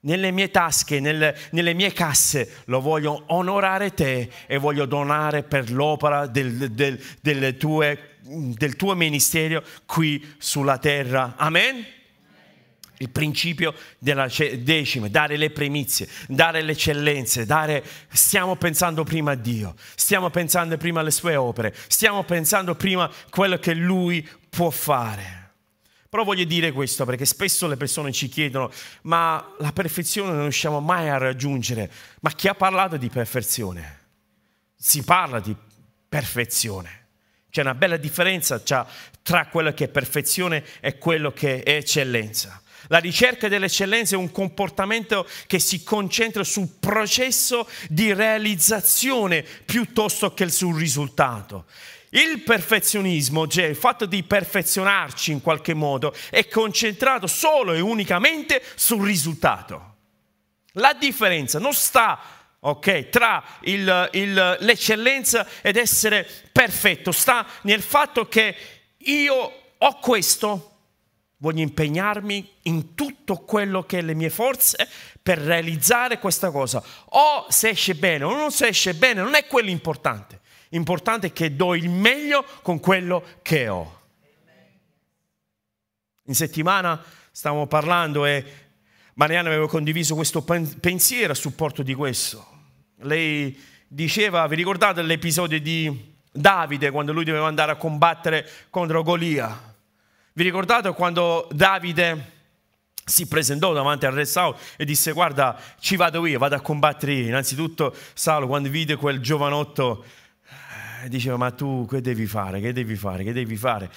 nelle mie tasche, nelle, nelle, mie casse, lo voglio onorare te e voglio donare per l'opera del, del, del, tue, del tuo ministero qui sulla terra. Amen? il principio della decima, dare le primizie, dare le eccellenze, dare, stiamo pensando prima a Dio, stiamo pensando prima alle sue opere, stiamo pensando prima a quello che Lui può fare. Però voglio dire questo perché spesso le persone ci chiedono, ma la perfezione non riusciamo mai a raggiungere. Ma chi ha parlato di perfezione? Si parla di perfezione. C'è una bella differenza tra quello che è perfezione e quello che è eccellenza. La ricerca dell'eccellenza è un comportamento che si concentra sul processo di realizzazione piuttosto che sul risultato. Il perfezionismo, cioè il fatto di perfezionarci in qualche modo, è concentrato solo e unicamente sul risultato. La differenza non sta okay, tra il, il, l'eccellenza ed essere perfetto, sta nel fatto che io ho questo, voglio impegnarmi in tutto quello che è le mie forze per realizzare questa cosa. O se esce bene o non se esce bene, non è quello importante. Importante è che do il meglio con quello che ho. In settimana stavamo parlando e Mariana aveva condiviso questo pensiero a supporto di questo. Lei diceva, vi ricordate l'episodio di Davide quando lui doveva andare a combattere contro Golia? Vi ricordate quando Davide si presentò davanti al re Saulo e disse guarda ci vado io, vado a combattere io. Innanzitutto Saulo quando vide quel giovanotto eh, diceva ma tu che devi fare, che devi fare, che devi fare.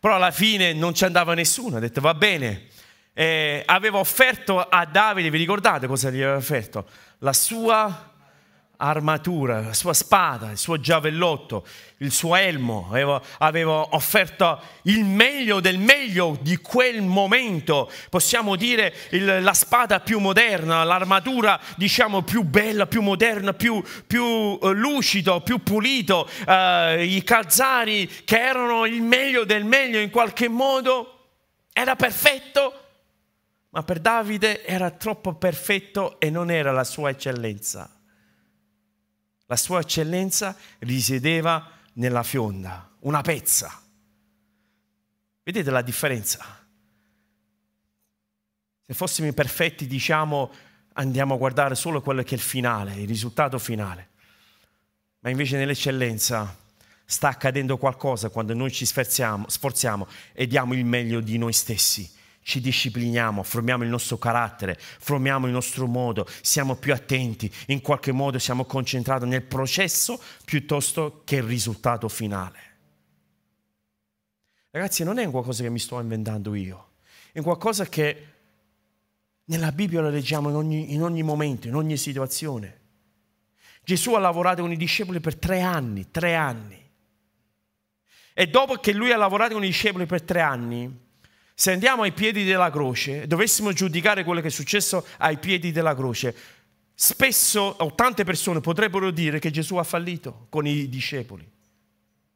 Però alla fine non ci andava nessuno, ha detto va bene. Eh, aveva offerto a Davide, vi ricordate cosa gli aveva offerto? La sua armatura, la sua spada, il suo giavellotto, il suo elmo, aveva, aveva, offerto il meglio del meglio di quel momento, possiamo dire il, la spada più moderna, l'armatura diciamo più bella, più moderna, più, più uh, lucido, più pulito, uh, i calzari che erano il meglio del meglio in qualche modo, era perfetto, ma per Davide era troppo perfetto e non era la sua eccellenza. La sua eccellenza risiedeva nella fionda, una pezza. Vedete la differenza? Se fossimo perfetti, diciamo, andiamo a guardare solo quello che è il finale, il risultato finale. Ma invece nell'eccellenza sta accadendo qualcosa quando noi ci sforziamo, sforziamo e diamo il meglio di noi stessi ci discipliniamo, formiamo il nostro carattere, formiamo il nostro modo, siamo più attenti, in qualche modo siamo concentrati nel processo piuttosto che il risultato finale. Ragazzi, non è qualcosa che mi sto inventando io, è qualcosa che nella Bibbia lo leggiamo in ogni, in ogni momento, in ogni situazione. Gesù ha lavorato con i discepoli per tre anni, tre anni. E dopo che lui ha lavorato con i discepoli per tre anni, se andiamo ai piedi della croce, dovessimo giudicare quello che è successo ai piedi della croce, spesso o tante persone potrebbero dire che Gesù ha fallito con i discepoli.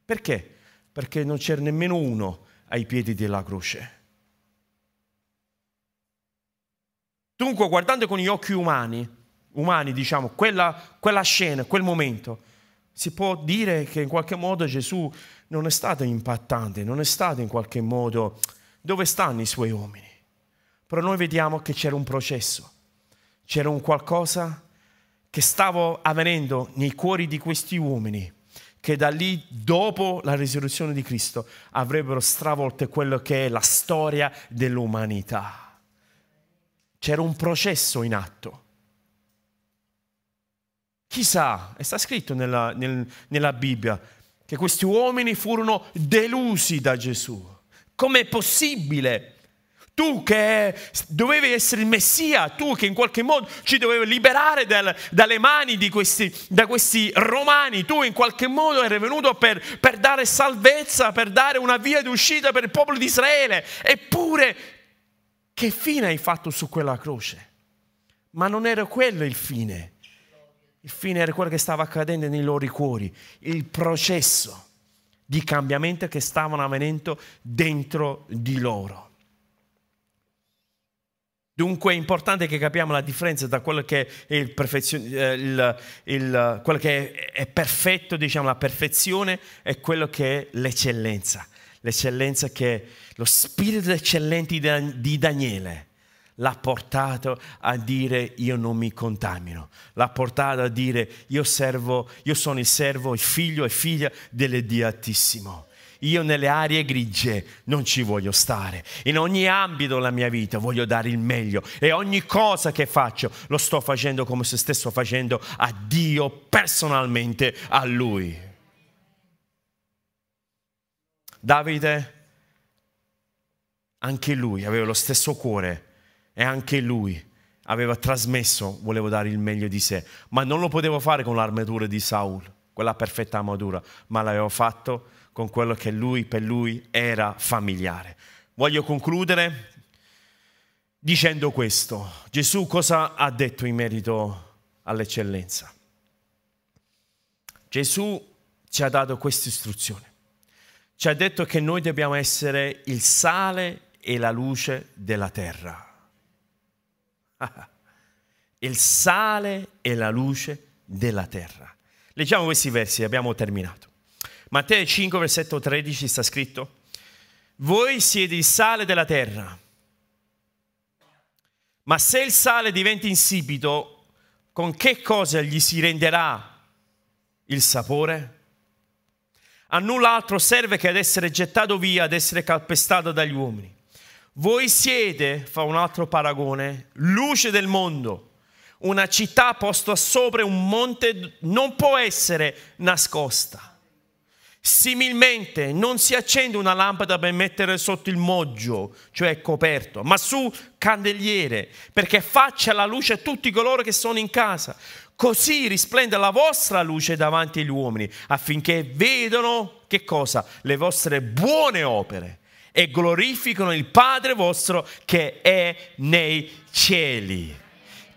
Perché? Perché non c'era nemmeno uno ai piedi della croce. Dunque, guardando con gli occhi umani, umani diciamo, quella, quella scena, quel momento, si può dire che in qualche modo Gesù non è stato impattante, non è stato in qualche modo dove stanno i suoi uomini. Però noi vediamo che c'era un processo, c'era un qualcosa che stava avvenendo nei cuori di questi uomini, che da lì, dopo la risurrezione di Cristo, avrebbero stravolto quello che è la storia dell'umanità. C'era un processo in atto. Chissà, e sta scritto nella, nel, nella Bibbia, che questi uomini furono delusi da Gesù. Com'è possibile? Tu che dovevi essere il Messia, tu che in qualche modo ci dovevi liberare dal, dalle mani di questi, da questi romani, tu in qualche modo eri venuto per, per dare salvezza, per dare una via di uscita per il popolo di Israele. Eppure, che fine hai fatto su quella croce? Ma non era quello il fine. Il fine era quello che stava accadendo nei loro cuori, il processo di cambiamento che stavano avvenendo dentro di loro. Dunque è importante che capiamo la differenza tra quello che è, il eh, il, il, quello che è perfetto, diciamo la perfezione, e quello che è l'eccellenza. L'eccellenza che lo spirito eccellente di Daniele l'ha portato a dire io non mi contamino, l'ha portato a dire io servo, io sono il servo, il figlio e figlia dell'Iddio Altissimo. Io nelle aree grigie non ci voglio stare. In ogni ambito della mia vita voglio dare il meglio e ogni cosa che faccio lo sto facendo come se stessi facendo a Dio personalmente, a Lui. Davide, anche lui aveva lo stesso cuore e anche lui aveva trasmesso, volevo dare il meglio di sé, ma non lo potevo fare con l'armatura di Saul, quella perfetta armatura, ma l'avevo fatto con quello che lui per lui era familiare. Voglio concludere dicendo questo. Gesù cosa ha detto in merito all'eccellenza? Gesù ci ha dato questa istruzione. Ci ha detto che noi dobbiamo essere il sale e la luce della terra il sale e la luce della terra. Leggiamo questi versi, abbiamo terminato. Matteo 5, versetto 13 sta scritto, voi siete il sale della terra, ma se il sale diventa insipido, con che cosa gli si renderà il sapore? A null'altro serve che ad essere gettato via, ad essere calpestato dagli uomini. Voi siete, fa un altro paragone, luce del mondo. Una città posta sopra un monte non può essere nascosta. Similmente non si accende una lampada per mettere sotto il moggio, cioè coperto, ma su candeliere, perché faccia la luce a tutti coloro che sono in casa. Così risplende la vostra luce davanti agli uomini, affinché vedano che cosa? Le vostre buone opere e glorificano il Padre vostro che è nei cieli.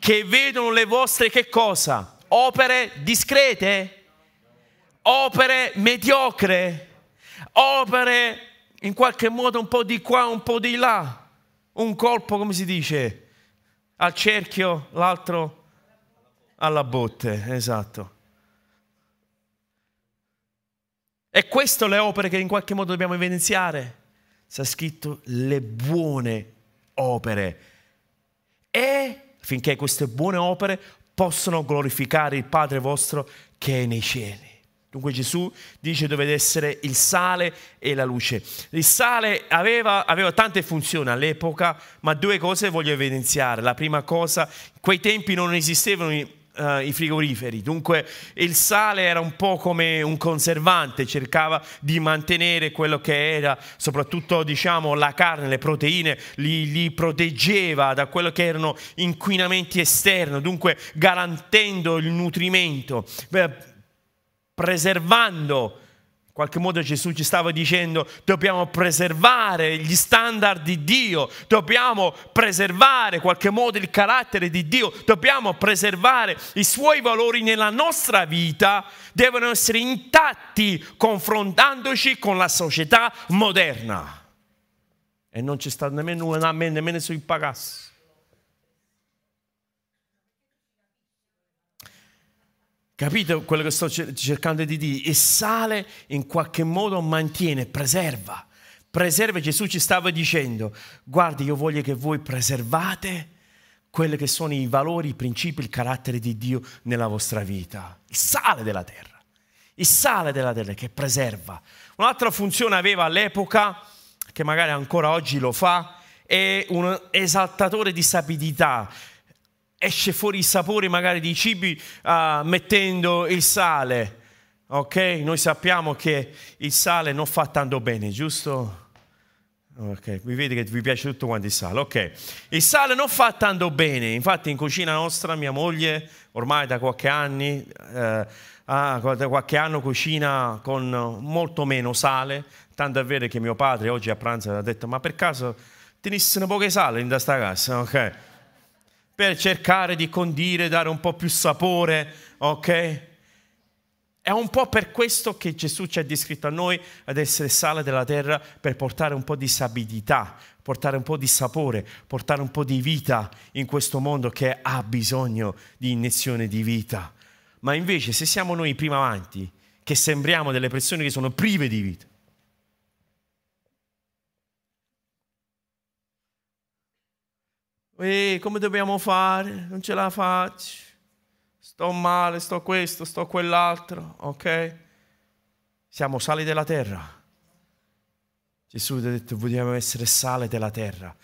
Che vedono le vostre che cosa? Opere discrete? Opere mediocre? Opere in qualche modo un po' di qua, un po' di là? Un colpo, come si dice? Al cerchio, l'altro alla botte, esatto. E queste le opere che in qualche modo dobbiamo evidenziare sta scritto le buone opere e finché queste buone opere possono glorificare il Padre vostro che è nei cieli. Dunque Gesù dice dovete essere il sale e la luce. Il sale aveva, aveva, tante funzioni all'epoca, ma due cose voglio evidenziare. La prima cosa, in quei tempi non esistevano uh, i frigoriferi, dunque il sale era un po' come un conservante, cercava di mantenere quello che era, soprattutto diciamo la carne, le proteine, li, li proteggeva da quello che erano inquinamenti esterni, dunque garantendo il nutrimento, preservando qualche modo Gesù ci stava dicendo dobbiamo preservare gli standard di Dio, dobbiamo preservare in qualche modo il carattere di Dio, dobbiamo preservare i suoi valori nella nostra vita, devono essere intatti confrontandoci con la società moderna. E non c'è stato nemmeno, nemmeno sui pagassi. Capite quello che sto cercando di dire? Il sale in qualche modo mantiene, preserva. Preserva, Gesù ci stava dicendo, guardi, io voglio che voi preservate quelli che sono i valori, i principi, il carattere di Dio nella vostra vita. Il sale della terra. Il sale della terra che preserva. Un'altra funzione aveva all'epoca, che magari ancora oggi lo fa, è un esaltatore di sapidità esce fuori il sapore magari di cibi uh, mettendo il sale. Ok? Noi sappiamo che il sale non fa tanto bene, giusto? Ok, vi vede che vi piace tutto quanto il sale. Ok, il sale non fa tanto bene, infatti in cucina nostra mia moglie ormai da qualche anni, eh, ah, da qualche anno cucina con molto meno sale, tanto è vero che mio padre oggi a pranzo ha detto ma per caso tenisse un po' di sale in questa casa? Ok, per cercare di condire, dare un po' più sapore, ok? È un po' per questo che Gesù ci ha descritto a noi ad essere sale della terra per portare un po' di sabidità, portare un po' di sapore, portare un po' di vita in questo mondo che ha bisogno di iniezione di vita. Ma invece se siamo noi prima avanti, che sembriamo delle persone che sono prive di vita, E come dobbiamo fare? Non ce la faccio. Sto male, sto questo, sto quell'altro, ok? Siamo sali della terra. Gesù ha detto vogliamo essere sale della terra.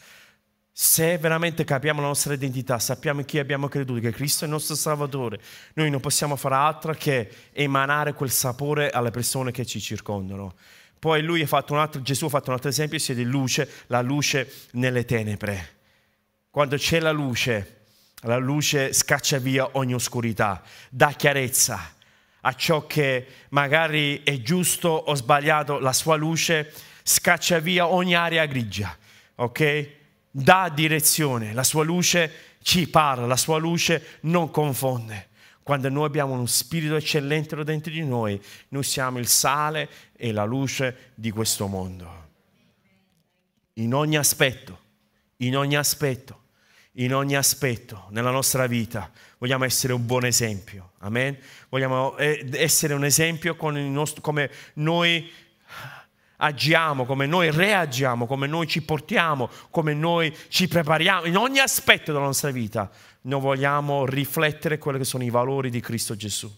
Se veramente capiamo la nostra identità, sappiamo in chi abbiamo creduto, che Cristo è il nostro Salvatore, noi non possiamo fare altro che emanare quel sapore alle persone che ci circondano. Poi lui ha fatto un altro, Gesù ha fatto un altro esempio, si è di luce, la luce nelle tenebre. Quando c'è la luce, la luce scaccia via ogni oscurità, dà chiarezza a ciò che magari è giusto o sbagliato, la sua luce scaccia via ogni area grigia, ok? Dà direzione, la sua luce ci parla, la sua luce non confonde. Quando noi abbiamo uno spirito eccellente dentro di noi, noi siamo il sale e la luce di questo mondo. In ogni aspetto, in ogni aspetto in ogni aspetto nella nostra vita. Vogliamo essere un buon esempio. Amen. Vogliamo eh, essere un esempio nostro, come noi agiamo, come noi reagiamo, come noi ci portiamo, come noi ci prepariamo. In ogni aspetto della nostra vita noi vogliamo riflettere quelli che sono i valori di Cristo Gesù.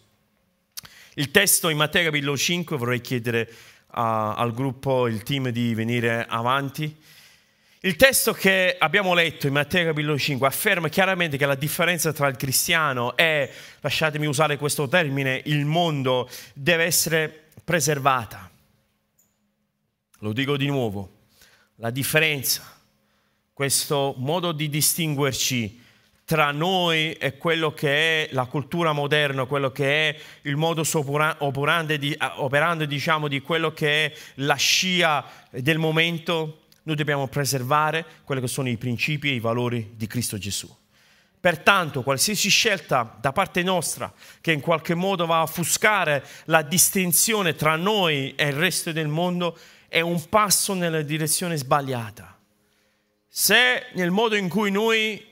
Il testo in Matteo capitolo 5 vorrei chiedere uh, al gruppo, il team di venire avanti. Il testo che abbiamo letto in Matteo capitolo 5 afferma chiaramente che la differenza tra il cristiano e, lasciatemi usare questo termine, il mondo deve essere preservata. Lo dico di nuovo, la differenza, questo modo di distinguerci tra noi e quello che è la cultura moderna, quello che è il modo operante, di, operando diciamo, di quello che è la scia del momento, noi dobbiamo preservare quelli che sono i principi e i valori di Cristo Gesù. Pertanto, qualsiasi scelta da parte nostra che in qualche modo va a offuscare la distinzione tra noi e il resto del mondo è un passo nella direzione sbagliata. Se nel modo in cui noi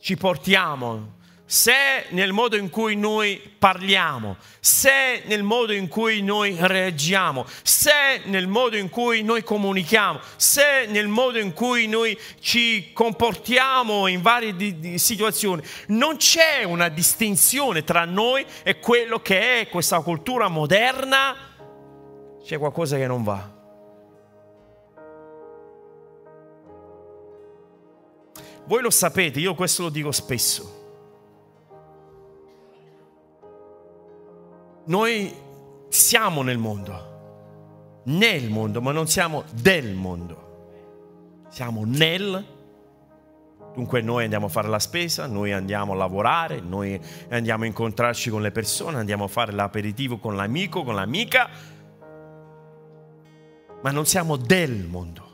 ci portiamo, se nel modo in cui noi parliamo, se nel modo in cui noi reagiamo, se nel modo in cui noi comunichiamo, se nel modo in cui noi ci comportiamo in varie di, di situazioni, non c'è una distinzione tra noi e quello che è questa cultura moderna, c'è qualcosa che non va. Voi lo sapete, io questo lo dico spesso. Noi siamo nel mondo, nel mondo, ma non siamo del mondo. Siamo nel, dunque noi andiamo a fare la spesa, noi andiamo a lavorare, noi andiamo a incontrarci con le persone, andiamo a fare l'aperitivo con l'amico, con l'amica, ma non siamo del mondo.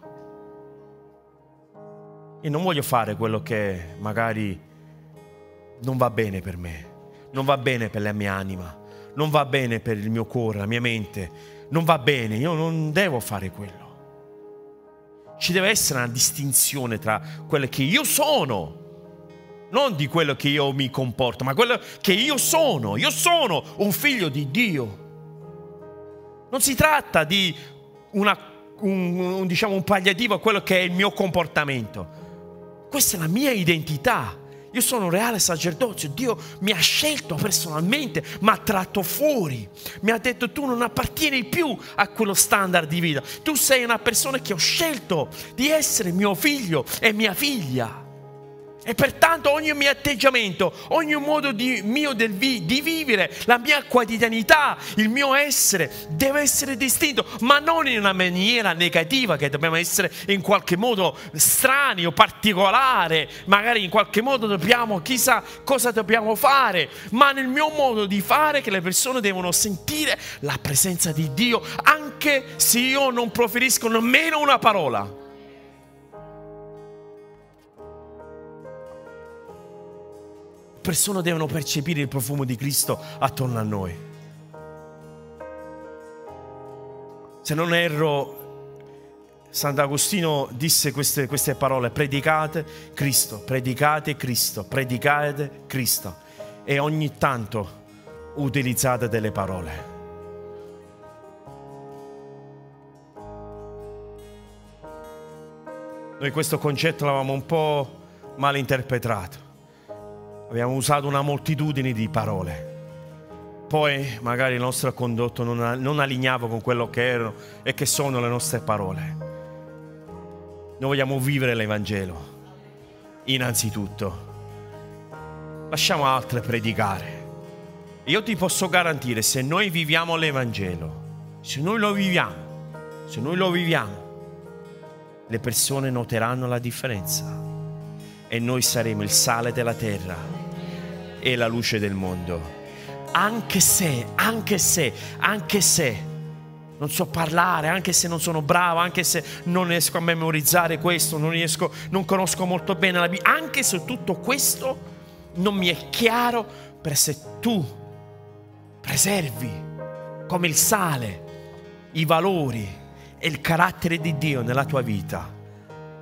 Io non voglio fare quello che magari non va bene per me, non va bene per la mia anima, non va bene per il mio cuore, la mia mente, non va bene, io non devo fare quello. Ci deve essere una distinzione tra quello che io sono, non di quello che io mi comporto, ma quello che io sono. Io sono un figlio di Dio. Non si tratta di una, un, un, diciamo, un palliativo a quello che è il mio comportamento. Questa è la mia identità. Io sono un reale sacerdozio, Dio mi ha scelto personalmente, mi ha tratto fuori, mi ha detto tu non appartieni più a quello standard di vita, tu sei una persona che ho scelto di essere mio figlio e mia figlia. E pertanto ogni mio atteggiamento, ogni modo di, mio vi, di vivere, la mia quotidianità, il mio essere deve essere distinto, ma non in una maniera negativa che dobbiamo essere in qualche modo strani o particolare, magari in qualche modo dobbiamo, chissà cosa dobbiamo fare, ma nel mio modo di fare che le persone devono sentire la presenza di Dio anche se io non proferisco nemmeno una parola. Persone devono percepire il profumo di Cristo attorno a noi. Se non erro, Sant'Agostino disse queste, queste parole, predicate Cristo, predicate Cristo, predicate Cristo e ogni tanto utilizzate delle parole. Noi questo concetto l'avevamo un po' mal interpretato abbiamo usato una moltitudine di parole. Poi magari il nostro condotto non, non allineava con quello che erano e che sono le nostre parole. Noi vogliamo vivere l'Evangelo, innanzitutto. Lasciamo altre predicare. Io ti posso garantire, se noi viviamo l'Evangelo, se noi lo viviamo, se noi lo viviamo, le persone noteranno la differenza e noi saremo il sale della terra e la luce del mondo. Anche se, anche se, anche se non so parlare, anche se non sono bravo, anche se non riesco a memorizzare questo, non riesco, non conosco molto bene la Bibbia, anche se tutto questo non mi è chiaro, per se tu preservi come il sale i valori e il carattere di Dio nella tua vita,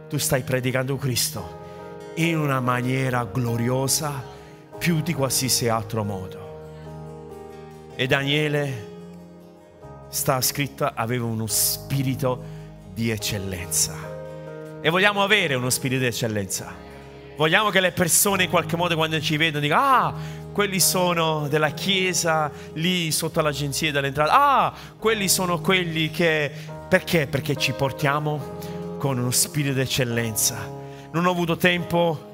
tu stai predicando Cristo in una maniera gloriosa più di qualsiasi altro modo. E Daniele sta scritto aveva uno spirito di eccellenza. E vogliamo avere uno spirito di eccellenza. Vogliamo che le persone in qualche modo quando ci vedono dicano, ah, quelli sono della chiesa lì sotto l'agenzia dell'entrata. Ah, quelli sono quelli che... Perché? Perché ci portiamo con uno spirito di eccellenza. Non ho avuto tempo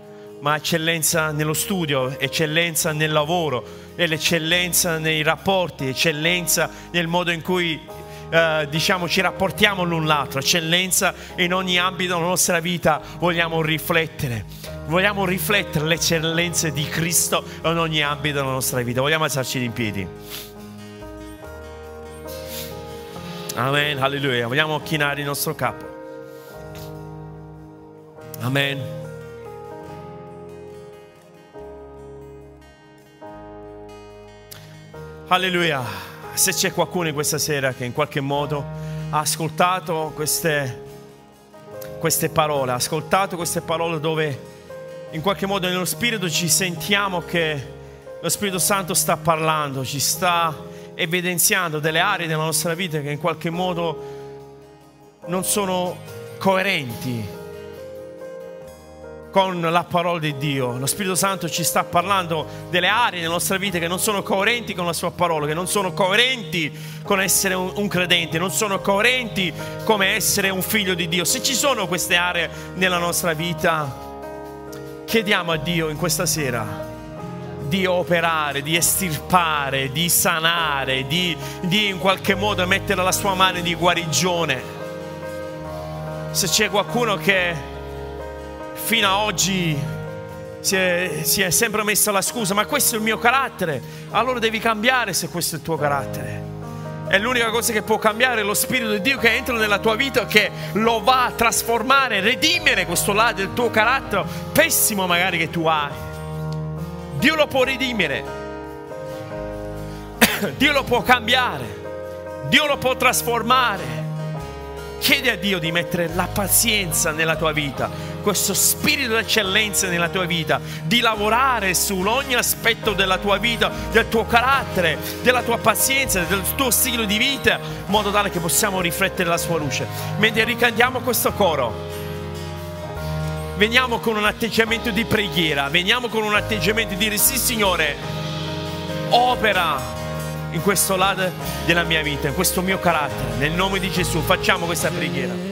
ma eccellenza nello studio, eccellenza nel lavoro, l'eccellenza nei rapporti, eccellenza nel modo in cui eh, diciamo ci rapportiamo l'un l'altro, eccellenza in ogni ambito della nostra vita vogliamo riflettere. Vogliamo riflettere le eccellenze di Cristo in ogni ambito della nostra vita. Vogliamo alzarci in piedi. Amen, alleluia. Vogliamo chinare il nostro capo. Amen. Alleluia. Se c'è qualcuno in questa sera che in qualche modo ha ascoltato queste, queste parole, ha ascoltato queste parole dove in qualche modo nello Spirito ci sentiamo che lo Spirito Santo sta parlando, ci sta evidenziando delle aree della nostra vita che in qualche modo non sono coerenti con la parola di Dio. Lo Spirito Santo ci sta parlando delle aree nella nostra vita che non sono coerenti con la sua parola, che non sono coerenti con essere un, un credente, non sono coerenti come essere un figlio di Dio. Se ci sono queste aree nella nostra vita, chiediamo a Dio in questa sera di operare, di estirpare, di sanare, di, di in qualche modo mettere la sua mano di guarigione. Se c'è qualcuno che fino ad oggi si è, si è, sempre messa la scusa, ma questo è il mio carattere, allora devi cambiare se questo è il tuo carattere. è l'unica cosa che può cambiare lo Spirito di Dio che entra nella tua vita, che lo va a trasformare, redimere questo lato del tuo carattere pessimo magari che tu hai. Dio lo può redimere, Dio lo può cambiare, Dio lo può trasformare. Chiedi a Dio di mettere la pazienza nella tua vita, questo spirito d'eccellenza nella tua vita, di lavorare su ogni aspetto della tua vita, del tuo carattere, della tua pazienza, del tuo stile di vita, in modo tale che possiamo riflettere la sua luce. Mentre ricantiamo questo coro, veniamo con un atteggiamento di preghiera, veniamo con un atteggiamento di dire sì Signore, opera in questo lato della mia vita, in questo mio carattere. Nel nome di Gesù facciamo questa preghiera.